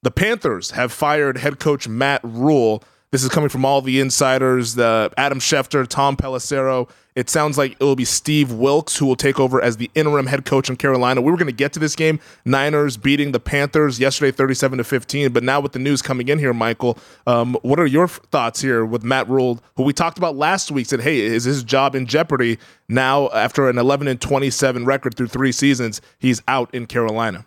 The panthers have fired head coach matt rhule this is coming from all the insiders the adam schefter tom pelissero it sounds like it will be Steve Wilks who will take over as the interim head coach in Carolina. We were going to get to this game, Niners beating the Panthers yesterday, thirty-seven to fifteen. But now with the news coming in here, Michael, um, what are your thoughts here with Matt Rhule, who we talked about last week? Said, hey, is his job in jeopardy now after an eleven and twenty-seven record through three seasons? He's out in Carolina.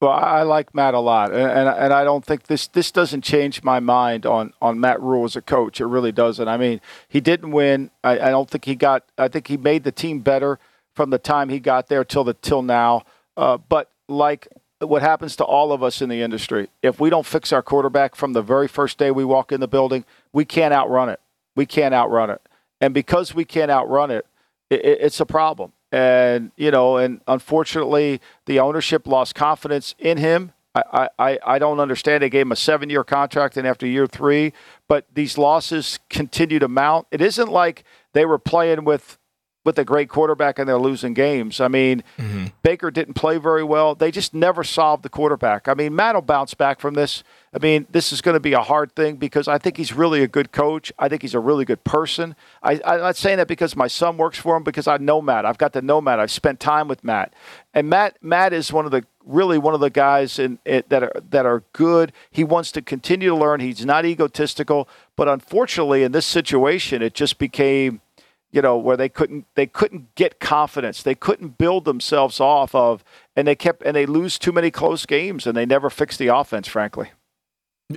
Well, I like Matt a lot, and, and, and I don't think this this doesn't change my mind on on Matt Rhule as a coach. It really doesn't. I mean, he didn't win. I, I don't think he got. I think he made the team better from the time he got there till the till now. Uh, but like what happens to all of us in the industry, if we don't fix our quarterback from the very first day we walk in the building, we can't outrun it. We can't outrun it, and because we can't outrun it, it it's a problem and you know, and unfortunately, the ownership lost confidence in him I, I, I don't understand. They gave him a seven year contract, and after year three, but these losses continue to mount. It isn't like they were playing with with a great quarterback and they're losing games. I mean, mm-hmm. Baker didn't play very well. They just never solved the quarterback. I mean, Matt will bounce back from this. I mean, this is going to be a hard thing because I think he's really a good coach. I think he's a really good person. I, am not saying that because my son works for him, because I know Matt. I've got to know Matt. I've spent time with Matt, and Matt Matt is one of the really one of the guys in, in, that are that are good. He wants to continue to learn. He's not egotistical, but unfortunately, in this situation, it just became you know where they couldn't they couldn't get confidence they couldn't build themselves off of and they kept and they lose too many close games and they never fixed the offense frankly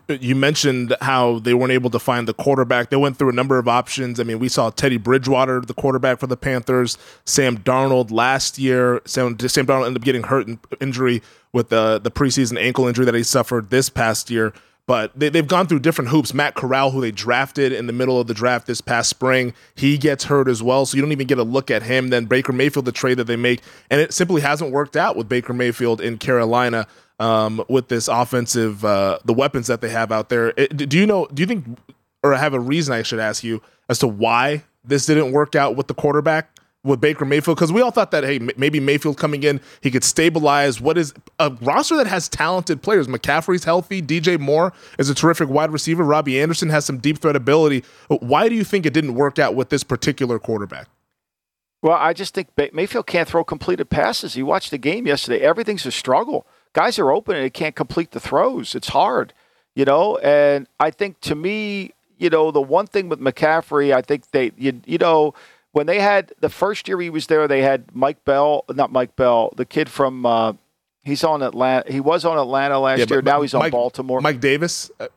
you mentioned how they weren't able to find the quarterback. They went through a number of options. I mean, we saw Teddy Bridgewater, the quarterback for the Panthers, Sam Darnold last year. Sam, Sam Darnold ended up getting hurt in injury with the the preseason ankle injury that he suffered this past year. But they, they've gone through different hoops. Matt Corral, who they drafted in the middle of the draft this past spring, he gets hurt as well. So you don't even get a look at him. Then Baker Mayfield, the trade that they make, and it simply hasn't worked out with Baker Mayfield in Carolina um, with this offensive, uh, the weapons that they have out there. It, do you know? Do you think, or have a reason I should ask you as to why this didn't work out with the quarterback? With Baker Mayfield because we all thought that hey maybe Mayfield coming in he could stabilize what is a roster that has talented players. McCaffrey's healthy. DJ Moore is a terrific wide receiver. Robbie Anderson has some deep threat ability. Why do you think it didn't work out with this particular quarterback? Well, I just think Mayfield can't throw completed passes. You watched the game yesterday. Everything's a struggle guys are open and they can't complete the throws. It's hard, you know. And I think to me, you know, the one thing with McCaffrey, I think they, you, you know, when they had the first year he was there, they had Mike Bell, not Mike Bell, the kid from. Uh, he's on Atlanta. He was on Atlanta last yeah, year. Now he's Mike, on Baltimore. Mike Davis. Uh,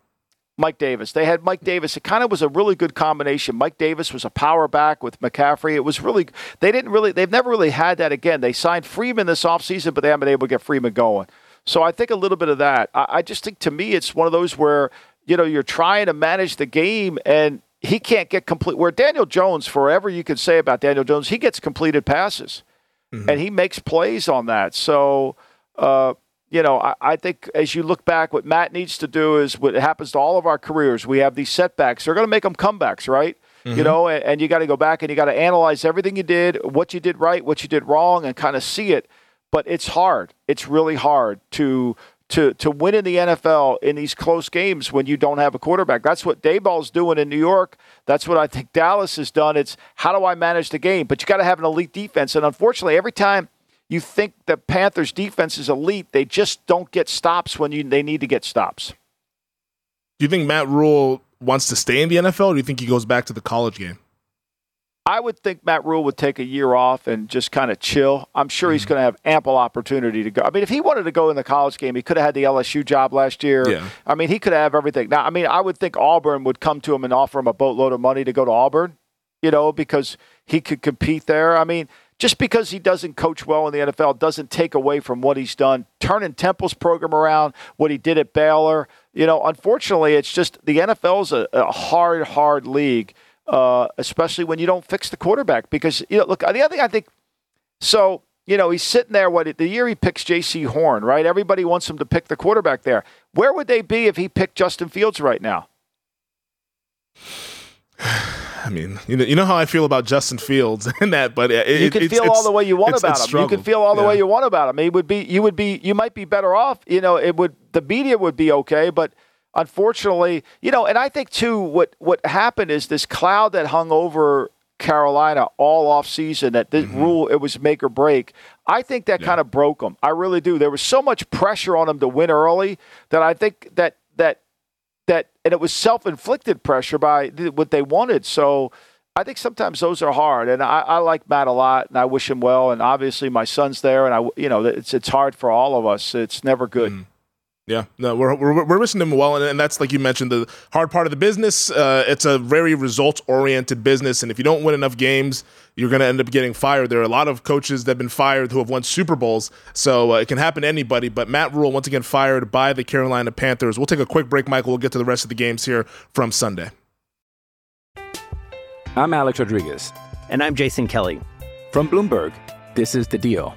Mike Davis. They had Mike Davis. It kind of was a really good combination. Mike Davis was a power back with McCaffrey. It was really, they didn't really, they've never really had that again. They signed Freeman this offseason, but they haven't been able to get Freeman going. So I think a little bit of that. I, I just think to me, it's one of those where, you know, you're trying to manage the game and he can't get complete. Where Daniel Jones, forever you could say about Daniel Jones, he gets completed passes mm-hmm. and he makes plays on that. So, uh, you know, I, I, think as you look back, what Matt needs to do is what happens to all of our careers. We have these setbacks. They're going to make them comebacks, right? Mm-hmm. You know, and, and you got to go back and you got to analyze everything you did, what you did right, what you did wrong, and kind of see it but it's hard. It's really hard to to to win in the NFL in these close games when you don't have a quarterback. That's what Daboll's doing in New York. That's what I think Dallas has done. It's how do I manage the game? But you got to have an elite defense. And unfortunately, every time you think the Panthers defense is elite, they just don't get stops when you they need to get stops. Do you think Matt Rhule wants to stay in the NFL or do you think he goes back to the college game? I would think Matt Rhule would take a year off and just kind of chill. I'm sure mm-hmm. he's going to have ample opportunity to go. I mean, if he wanted to go in the college game, he could have had the LSU job last year. Yeah. I mean, he could have everything. Now, I mean, I would think Auburn would come to him and offer him a boatload of money to go to Auburn, you know, because he could compete there. I mean, just because he doesn't coach well in the NFL doesn't take away from what he's done, turning Temple's program around, what he did at Baylor. You know, unfortunately, it's just the NFL is a, a hard, hard league uh, especially when you don't fix the quarterback. Because you know, look, the other thing I think, so you know, he's sitting there. What the year he picks Jaycee Horn, right? Everybody wants him to pick the quarterback there. Where would they be if he picked Justin Fields right now? [SIGHS] I mean, you know, you know how I feel about Justin Fields [LAUGHS] and that, but it, you can feel all the way you want about him. You can feel all the yeah. way you want about him. He would be, you would be, you might be better off. You know, it would the media would be okay, but unfortunately, you know, and I think too, what what happened is this cloud that hung over Carolina all off season that this mm-hmm. Rhule it was make or break. I think that yeah. kind of broke them. I really do. There was so much pressure on them to win early that I think that that that and it was self inflicted pressure by what they wanted. So. I think sometimes those are hard, and I, I, like Matt a lot, and I wish him well. And obviously, my son's there, and I, you know, it's it's hard for all of us. It's never good. Mm. Yeah, no, we're, we're, we're wishing them well, and, and, that's like you mentioned the hard part of the business. Uh, it's a very results oriented business, and if you don't win enough games, you're going to end up getting fired. There are a lot of coaches that have been fired who have won Super Bowls, so uh, it can happen to anybody. But Matt Rhule once again fired by the Carolina Panthers. We'll take a quick break, Michael. We'll get to the rest of the games here from Sunday. I'm Alex Rodriguez, and I'm Jason Kelly from Bloomberg. This is the Deal.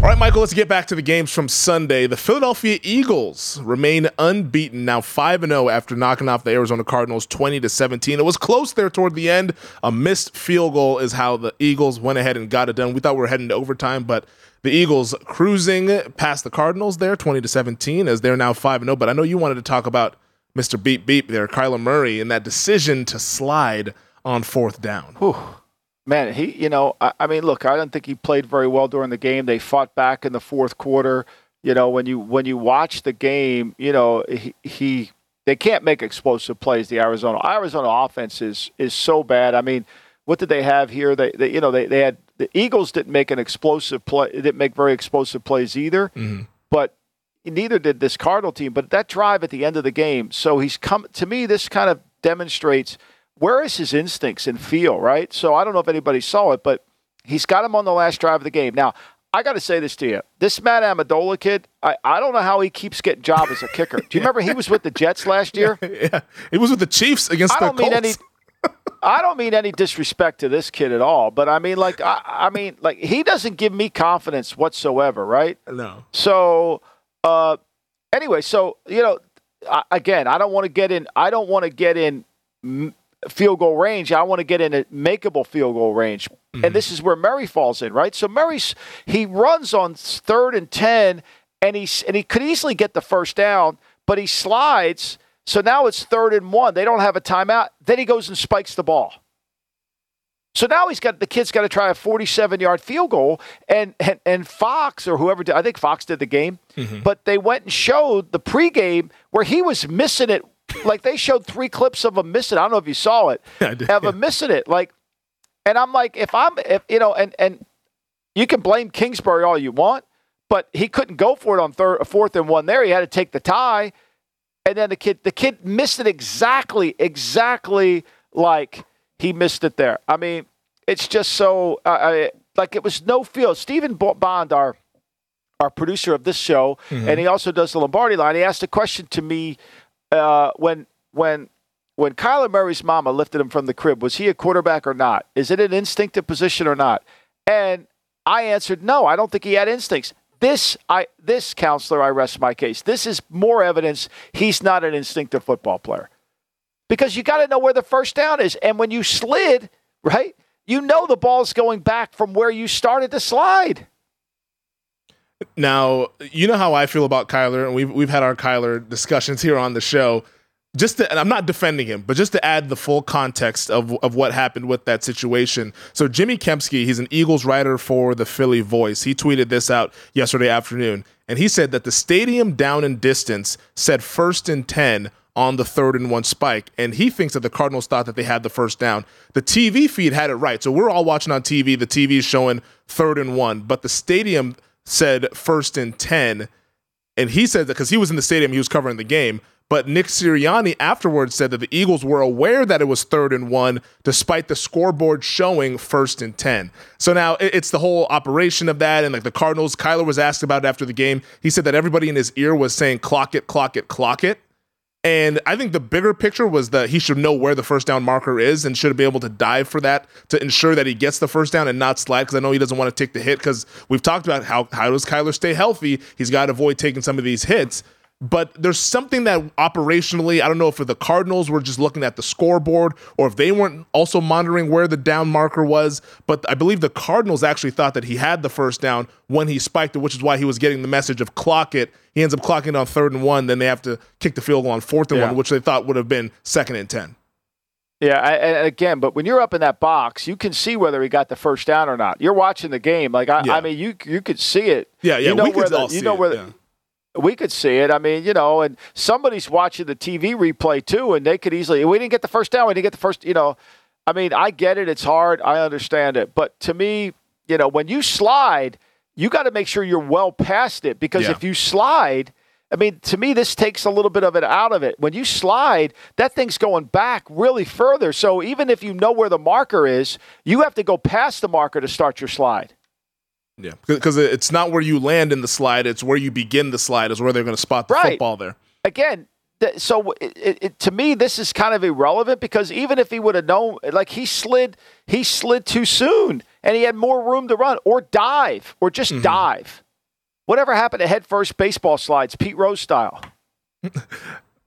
All right, Michael, let's get back to the games from Sunday. The Philadelphia Eagles remain unbeaten, now 5 0 after knocking off the Arizona Cardinals 20 to 17. It was close there toward the end. A missed field goal is how the Eagles went ahead and got it done. We thought we were heading to overtime, but the Eagles cruising past the Cardinals there 20 to 17 as they're now 5 0. But I know you wanted to talk about Mr. Beep Beep there, Kyler Murray, and that decision to slide on fourth down. Man, he, you know, I, I mean, look, I don't think he played very well during the game. They fought back in the fourth quarter. You know, when you when you watch the game, you know, he, he they can't make explosive plays. The Arizona Arizona offense is is so bad. I mean, what did they have here? They, they you know, they, they had the Eagles didn't make an explosive play. Didn't make very explosive plays either. Mm-hmm. But neither did this Cardinal team. But that drive at the end of the game, so he's come to me. This kind of demonstrates where is his instincts and feel, right? So I don't know if anybody saw it, but he's got him on the last drive of the game. Now I got to say this to you: this Matt Ammendola kid, I, I don't know how he keeps getting job as a kicker. Do you remember he was with the Jets last year? [LAUGHS] yeah, it was with the Chiefs against I don't mean Colts. any. [LAUGHS] I don't mean any disrespect to this kid at all, but I mean like I, I mean like he doesn't give me confidence whatsoever, right? No. So, uh, anyway, so you know, I, again, I don't want to get in. I don't want to get in m- field goal range. I want to get in a makeable field goal range, and mm-hmm. this is where Murray falls in, right? So Murray's he runs on third and ten, and he's and he could easily get the first down, but he slides. So now it's third and one. They don't have a timeout. Then he goes and spikes the ball. So now he's got the kid's got to try a 47 yard field goal, and, and and Fox or whoever did, I think Fox did the game, mm-hmm. but they went and showed the pregame where he was missing it. Like they showed three clips of him missing. I don't know if you saw it, Yeah, I did, of yeah. him missing it. Like, and I'm like, if I'm, if you know, and and you can blame Kingsbury all you want, but he couldn't go for it on third, fourth and one. There, he had to take the tie, and then the kid, the kid missed it exactly, exactly like he missed it there. I mean, it's just so, uh, I, like it was no feel. Stephen Bo- Bond, our our producer of this show, and he also does the Lombardi line. He asked a question to me uh, when when when Kyler Murray's mama lifted him from the crib. Was he a quarterback or not? Is it an instinctive position or not? And I answered no. I don't think he had instincts. This I this counselor, I rest my case. This is more evidence he's not an instinctive football player because you got to know where the first down is. And when you slid, right, you know the ball's going back from where you started to slide. Now, you know how I feel about Kyler, and we've we've had our Kyler discussions here on the show. Just to, and I'm not defending him, but just to add the full context of of what happened with that situation. So Jimmy Kempski, he's an Eagles writer for the Philly Voice. He tweeted this out yesterday afternoon, and he said that the stadium down in distance said first and ten on the third and one spike, and he thinks that the Cardinals thought that they had the first down. The TV feed had it right, so we're all watching on TV. The TV is showing third and one, but the stadium said first and 10. And he said that because he was in the stadium, he was covering the game. But Nick Sirianni afterwards said that the Eagles were aware that it was third and one, despite the scoreboard showing first and 10. So now it's the whole operation of that. And like the Cardinals, Kyler was asked about it after the game. He said that everybody in his ear was saying, clock it, clock it, clock it. And I think the bigger picture was that he should know where the first down marker is and should be able to dive for that to ensure that he gets the first down and not slide. Because I know he doesn't want to take the hit. Because we've talked about how how does Kyler stay healthy? He's got to avoid taking some of these hits. But there's something that operationally, I don't know if the Cardinals were just looking at the scoreboard or if they weren't also monitoring where the down marker was. But I believe the Cardinals actually thought that he had the first down when he spiked it, which is why he was getting the message of clock it. He ends up clocking it on third and one. Then they have to kick the field goal on fourth and Yeah. one, which they thought would have been second and 10. Yeah, I, and again, but when you're up in that box, you can see whether he got the first down or not. You're watching the game, like I, Yeah. I mean, you you could see it. Yeah, yeah, You know we where could the, all you know it, where the- yeah. We could see it. I mean, you know, and somebody's watching the TV replay too, and they could easily. We didn't get the first down. We didn't get the first. You know, I mean, I get it. It's hard. I understand it. But to me, you know, when you slide, you got to make sure you're well past it because Yeah. if you slide I mean, to me, this takes a little bit of it out of it. When you slide, that thing's going back really further. So even if you know where the marker is, you have to go past the marker to start your slide. Yeah, because it's not where you land in the slide; it's where you begin the slide. Is where they're going to spot the right. football there. Again, so it, it, to me, this is kind of irrelevant because even if he would have known, like he slid, he slid too soon, and he had more room to run or dive or just mm-hmm. dive. Whatever happened to head first baseball slides, Pete Rose style? [LAUGHS]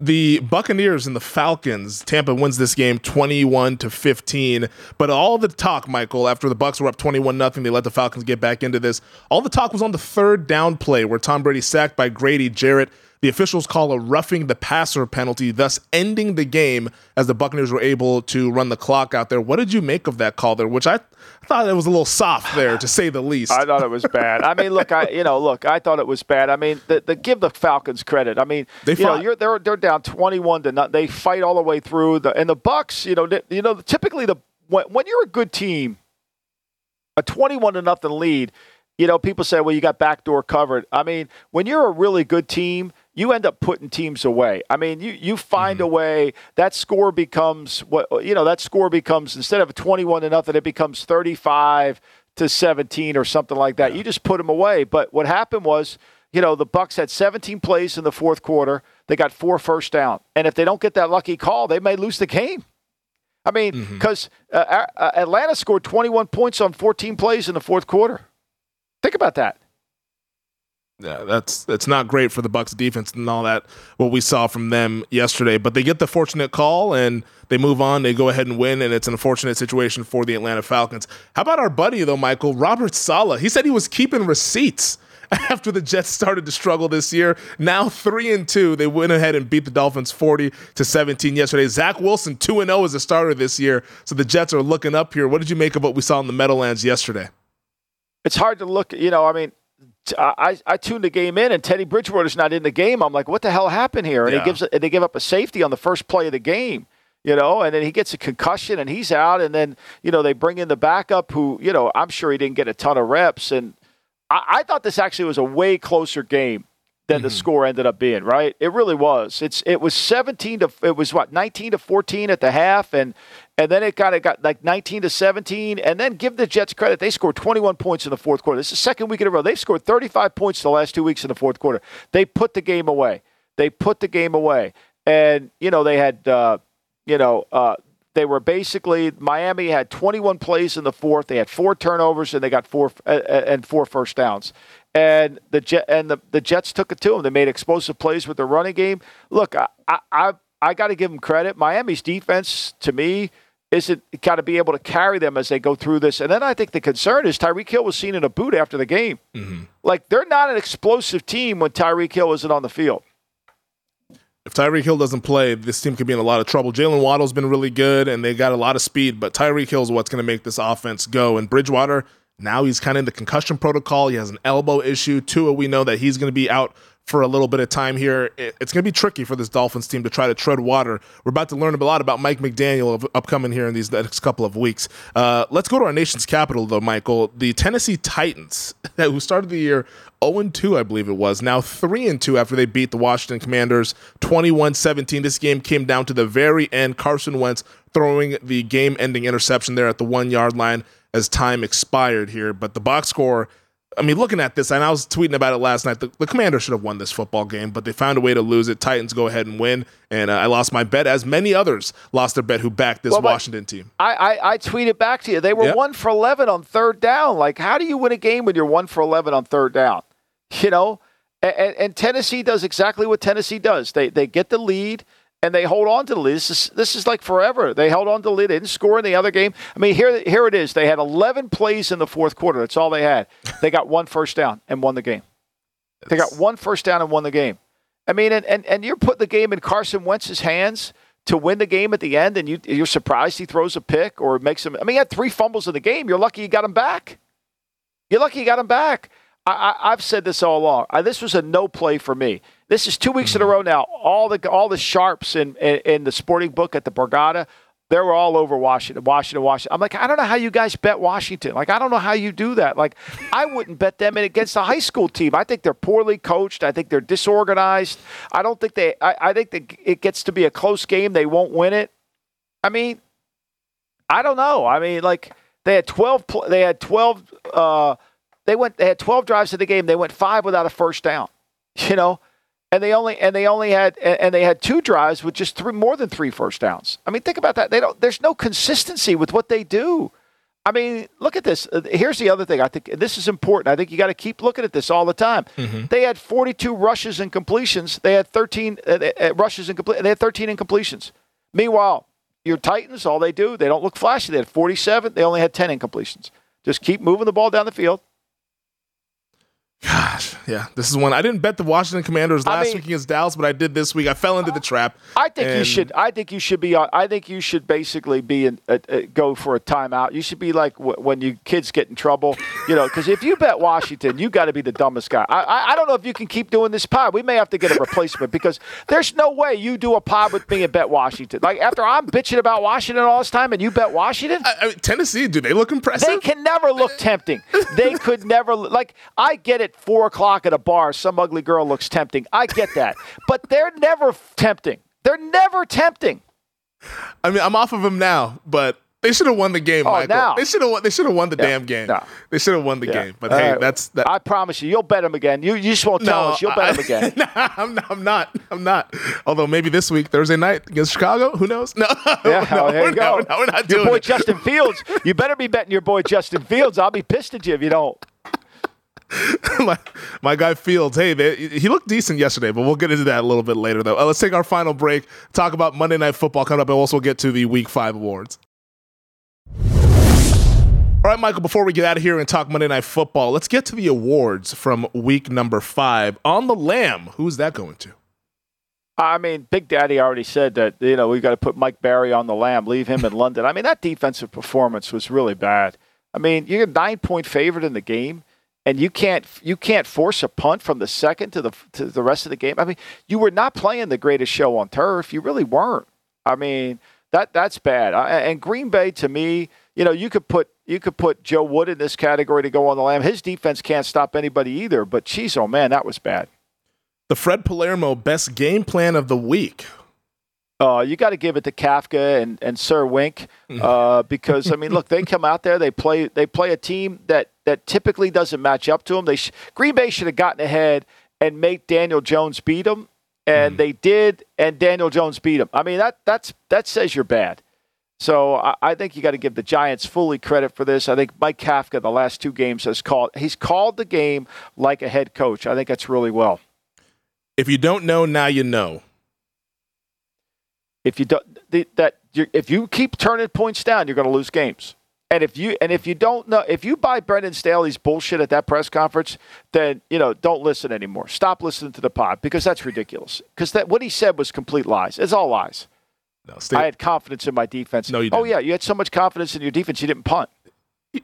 the Buccaneers and the Falcons, Tampa wins this game 21 to 15. But all the talk, Michael, after the Bucks were up 21 nothing, they let the Falcons get back into this. All the talk was on the third down play where Tom Brady sacked by Grady Jarrett. The officials call a roughing the passer penalty, thus ending the game as the Buccaneers were able to run the clock out there. What did you make of that call there? Which I thought it was a little soft there, to say the least. I thought it was bad. I mean, look, I [LAUGHS] you know, look, I thought it was bad. I mean, the, the give the Falcons credit. I mean, they you know, they're they're down twenty-one to nothing. They fight all the way through. The and the Bucks, you know, they, you know, typically the when, when you're a good team, a twenty-one to nothing lead. You know, people say, well, you got backdoor covered. I mean, when you're a really good team, you end up putting teams away. I mean, you you find mm-hmm. a way that score becomes what you know that score becomes instead of 21 to nothing, it becomes 35 to 17 or something like that. Yeah. You just put them away. But what happened was, you know, the Bucks had 17 plays in the fourth quarter. They got four first down, and if they don't get that lucky call, they may lose the game. I mean, because mm-hmm. uh, uh, Atlanta scored 21 points on 14 plays in the fourth quarter. Think about that. Yeah, that's that's not great for the Bucks defense and all that what we saw from them yesterday. But they get the fortunate call and they move on. They go ahead and win, and it's an unfortunate situation for the Atlanta Falcons. How about our buddy though, Michael Robert Saleh? He said he was keeping receipts [LAUGHS] after the Jets started to struggle this year. Now three and two, they went ahead and beat the Dolphins forty to seventeen yesterday. Zach Wilson two and zero as a starter this year, so the Jets are looking up here. What did you make of what we saw in the Meadowlands yesterday? It's hard to look. You know, I mean I, I tuned the game in and Teddy Bridgewater's not in the game. I'm like, what the hell happened here? And yeah. he gives and they give up a safety on the first play of the game, you know, and then he gets a concussion and he's out. And then you know they bring in the backup who you know I'm sure he didn't get a ton of reps. And I, I thought this actually was a way closer game than mm-hmm. the score ended up being. Right? It really was. It's it was 17 to it was what 19 to 14 at the half, and and then it got it got like 19 to 17 and then give the jets credit they scored 21 points in the fourth quarter this is the second week in a row they've scored 35 points the last two weeks in the fourth quarter they put the game away they put the game away and you know they had uh, you know uh, they were basically Miami had 21 plays in the fourth. They had four turnovers and they got four uh, uh, and four first downs. And the jet and the, the Jets took it to them. They made explosive plays with the running game. Look, I I I got to give them credit. Miami's defense, to me, isn't got to be able to carry them as they go through this. And then I think the concern is Tyreek Hill was seen in a boot after the game. Mm-hmm. Like they're not an explosive team when Tyreek Hill isn't on the field. If Tyreek Hill doesn't play, this team could be in a lot of trouble. Jaylen Waddle's been really good and they got a lot of speed, but Tyreek Hill is what's going to make this offense go. And Bridgewater, now he's kind of in the concussion protocol. He has an elbow issue. Tua, we know that he's going to be out for a little bit of time here. It's going to be tricky for this Dolphins team to try to tread water. We're about to learn a lot about Mike McDaniel of upcoming here in these next couple of weeks. Uh, let's go to our nation's capital, though, Michael. The Tennessee Titans, [LAUGHS] who started the year 0 2, I believe it was, now 3 2 after they beat the Washington Commanders 21 17. This game came down to the very end. Carson Wentz throwing the game ending interception there at the one yard line as time expired here. But the box score I mean, looking at this, and I was tweeting about it last night. The, the Commander should have won this football game, but they found a way to lose it. Titans go ahead and win, and uh, I lost my bet, as many others lost their bet who backed this well, Washington team. I, I, I, tweeted back to you. They were yep. one for eleven on third down. Like, how do you win a game when you're one for eleven on third down? You know, and, and Tennessee does exactly what Tennessee does. They they get the lead and they hold on to the lead. This is, this is like forever. They held on to the lead. They didn't score in the other game. I mean, here, here it is. They had 11 plays in the fourth quarter. That's all they had. [LAUGHS] They got one first down and won the game. They got one first down and won the game. I mean, and, and, and you're putting the game in Carson Wentz's hands to win the game at the end, and you, you're surprised he throws a pick or makes him. I mean, he had three fumbles in the game. You're lucky you got him back. You're lucky you got him back. I, I, have said this all along. I, this was a no play for me. This is two weeks in a row now. All the all the sharps in, in, in the sporting book at the Borgata They were all over Washington, Washington, Washington. I'm like, I don't know how you guys bet Washington. Like, I don't know how you do that. Like, I wouldn't bet them against a high school team. I think they're poorly coached. I think they're disorganized. I don't think they. I, I think that it gets to be a close game. They won't win it. I mean, I don't know. I mean, like they had 12. They had 12. Uh, they went. They had 12 drives to the game. They went five without a first down. [LAUGHS] You know and they only and they only had and they had two drives with just three more than three first downs. I mean, think about that. They don't. There's no consistency with what they do. I mean, look at this. Uh, here's the other thing. I think this is important. I think you got to keep looking at this all the time. Mm-hmm. They had 42 rushes and completions. They had 13 uh, uh, rushes and complete. They had 13 incompletions. Meanwhile, your Titans, all they do, they don't look flashy. They had 47. They only had 10 incompletions. Just keep moving the ball down the field. Gosh, yeah, this is one I didn't bet the Washington Commanders last I mean, week against Dallas, but I did this week. I fell into the trap. I think you should. I think you should be. I think you should basically be in, uh, uh, go for a timeout. You should be like w- when you kids get in trouble, you know, because if you bet Washington, you got to be the dumbest guy. I, I, I don't know if you can keep doing this pod. We may have to get a replacement because there's no way you do a pod with me and bet Washington. Like after I'm bitching about Washington all this time, and you bet Washington. I, I mean, Tennessee, do they look impressive? They can never look tempting. They could never like. I get it four o'clock at a bar, some ugly girl looks tempting. I get that. [LAUGHS] but they're never tempting. They're never tempting. I mean, I'm off of them now, but they should have won the game, oh, Michael. Now. They should have won. They should have won the yeah. damn game. No. They should have won the yeah. game. But hey, that's that. I promise you, you'll bet them again. You, you just won't tell no, us. You'll bet I, them again. [LAUGHS] no, I'm not, I'm not. I'm not. Although maybe this week, Thursday night against Chicago. Who knows? [LAUGHS] No. Yeah, no, oh, there you go. No, we're not your doing Your boy it. Justin Fields. You better be betting your boy Justin Fields. I'll be pissed at you if you don't. [LAUGHS] my, my guy Fields, hey, they, he looked decent yesterday, but we'll get into that a little bit later, though. Uh, let's take our final break, talk about Monday Night Football coming up, and also get to the Week 5 awards. All right, Michael, before we get out of here and talk Monday Night Football, let's get to the awards from week number five. On the Lamb, who's that going to? I mean, Big Daddy already said that, you know, we've got to put Mike Barry on the Lamb, leave him in [LAUGHS] London. I mean, that defensive performance was really bad. I mean, you're a nine point favorite in the game and you can't you can't force a punt from the second to the to the rest of the game. I mean, you were not playing the greatest show on turf. You really weren't. I mean, that that's bad. and Green Bay to me, you know, you could put you could put Joe Wood in this category to go on the lamb. His defense can't stop anybody either. But geez, oh man, that was bad. The Fred Palermo best game plan of the week. Uh, you got to give it to Kafka and, and Sir Wink uh, because I mean, look, they come out there, they play they play a team that that typically doesn't match up to them. They sh- Green Bay should have gotten ahead and made Daniel Jones beat them, and mm. they did, and Daniel Jones beat them. I mean, that that's that says you're bad. So I, I think you got to give the Giants fully credit for this. I think Mike Kafka the last two games has called he's called the game like a head coach. I think that's really well. If you don't know, now you know. If you don't that if you keep turning points down, you're going to lose games. And if you and if you don't know if you buy Brandon Staley's bullshit at that press conference, then you know don't listen anymore. Stop listening to the pod because that's ridiculous. Because that what he said was complete lies. It's all lies. No, Staley, I had confidence in my defense. No, you didn't. Oh yeah, you had so much confidence in your defense, you didn't punt.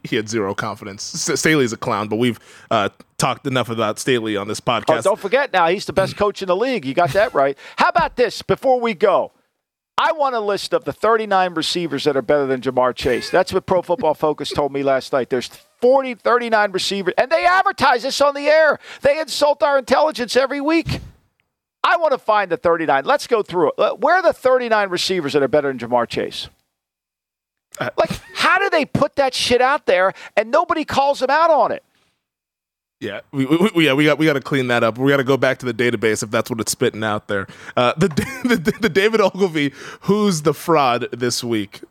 He had zero confidence. Staley's a clown, but we've uh, talked enough about Staley on this podcast. Oh, don't forget now, he's the best coach in the league. You got that right. How about this before we go? I want a list of the 39 receivers that are better than Ja'Marr Chase. That's what Pro Football [LAUGHS] Focus told me last night. There's 40, 39 receivers, and they advertise this on the air. They insult our intelligence every week. I want to find the 39. Let's go through it. Where are the 39 receivers that are better than Ja'Marr Chase? Uh, like, how do they put that shit out there and nobody calls them out on it? Yeah, we, we, yeah, we got we got to clean that up. We got to go back to the database if that's what it's spitting out there. Uh, the, [LAUGHS] the the David Ogilvy, who's the fraud this week?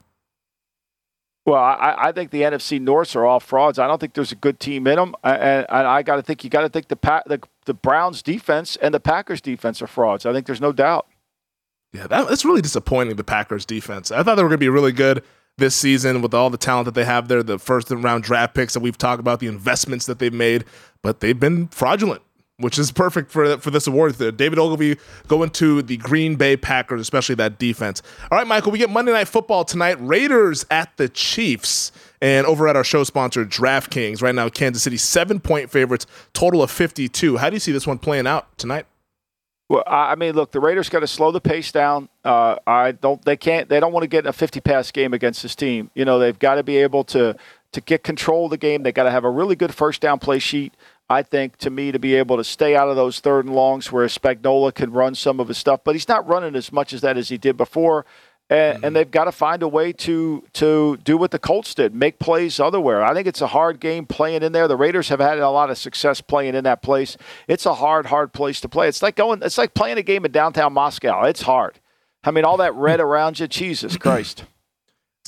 Well, I, I think the NFC Norths are all frauds. I don't think there's a good team in them, and, and I got to think you got to think the, the the Browns defense and the Packers defense are frauds. I think there's no doubt. Yeah, that, that's really disappointing. The Packers defense. I thought they were going to be really good this season with all the talent that they have there, the first round draft picks that we've talked about, the investments that they've made, but they've been fraudulent, which is perfect for for this award. David Ogilvy going to the Green Bay Packers, especially that defense. All right, Michael, we get Monday Night Football tonight. Raiders at the Chiefs. And over at our show sponsor, DraftKings, right now, Kansas City, seven point favorites, total of 52. How do you see this one playing out tonight? Well, I mean, look, the Raiders got to slow the pace down. Uh, I don't. They can't. They don't want to get in a 50 pass game against this team. You know, they've got to be able to to get control of the game. They got to have a really good first down play sheet. I think to me to be able to stay out of those third and longs where Spagnuolo can run some of his stuff, but he's not running as much as that as he did before. And, mm-hmm. and they've got to find a way to to do what the Colts did, make plays otherwhere. I think it's a hard game playing in there. The Raiders have had a lot of success playing in that place. It's a hard, hard place to play. It's like going. It's like playing a game in downtown Moscow. It's hard. I mean, all that red [LAUGHS] around you. Jesus Christ.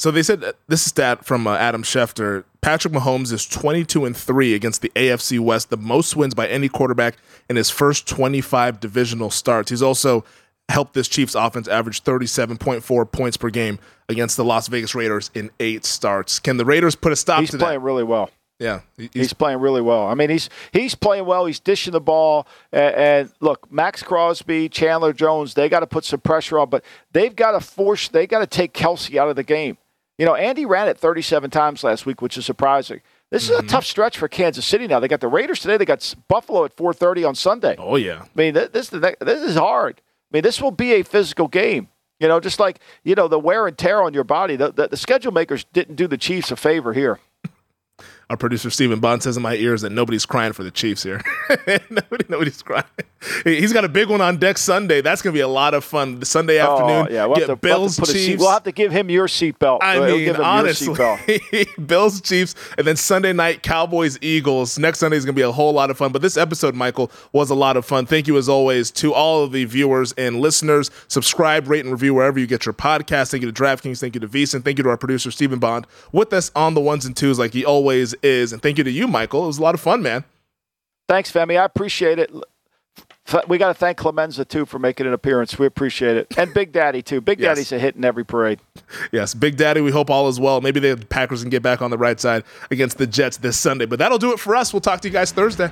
So they said this is stat from uh, Adam Schefter. Patrick Mahomes is 22 and 3 against the AFC West, the most wins by any quarterback in his first 25 divisional starts. He's also helped this Chiefs offense average 37.4 points per game against the Las Vegas Raiders in 8 starts. Can the Raiders put a stop he's to that? He's playing really well. Yeah, he's, he's, playing really well. I mean, he's he's playing well. He's dishing the ball. And, and look, Maxx Crosby, Chandler Jones, they got to put some pressure on, but they've got to force. They got to take Kelce out of the game. You know, Andy ran it 37 times last week, which is surprising. This is mm-hmm. a tough stretch for Kansas City now. They got the Raiders today. They got Buffalo at 4:30 on Sunday. Oh yeah. I mean, this this is hard. I mean, this will be a physical game. You know, just like you know the wear and tear on your body. The, the, the schedule makers didn't do the Chiefs a favor here. Our producer Stephen Bond says in my ears that nobody's crying for the Chiefs here. [LAUGHS] Nobody, nobody's crying. He's got a big one on deck Sunday. That's going to be a lot of fun. The Sunday oh, afternoon. Yeah, we'll get to, Bills we'll Chiefs. Seat, we'll have to give him your seatbelt. I we'll mean, honestly, [LAUGHS] Bills Chiefs, and then Sunday night Cowboys Eagles. Next Sunday is going to be a whole lot of fun. But this episode, Michael, was a lot of fun. Thank you as always to all of the viewers and listeners. Subscribe, rate, and review wherever you get your podcast. Thank you to DraftKings. Thank you to VSiN. Thank you to our producer Stephen Bond with us on the ones and twos like he always is. And thank you to you Michael. It was a lot of fun, man. Thanks, Femi. I appreciate it. We got to thank Clemenza too for making an appearance. We appreciate it, and Big Daddy too. Big [LAUGHS] yes. Daddy's a hit in every parade. Yes, Big Daddy. We hope all is well. Maybe the Packers can get back on the right side against the Jets this Sunday. But that'll do it for us. We'll talk to you guys Thursday.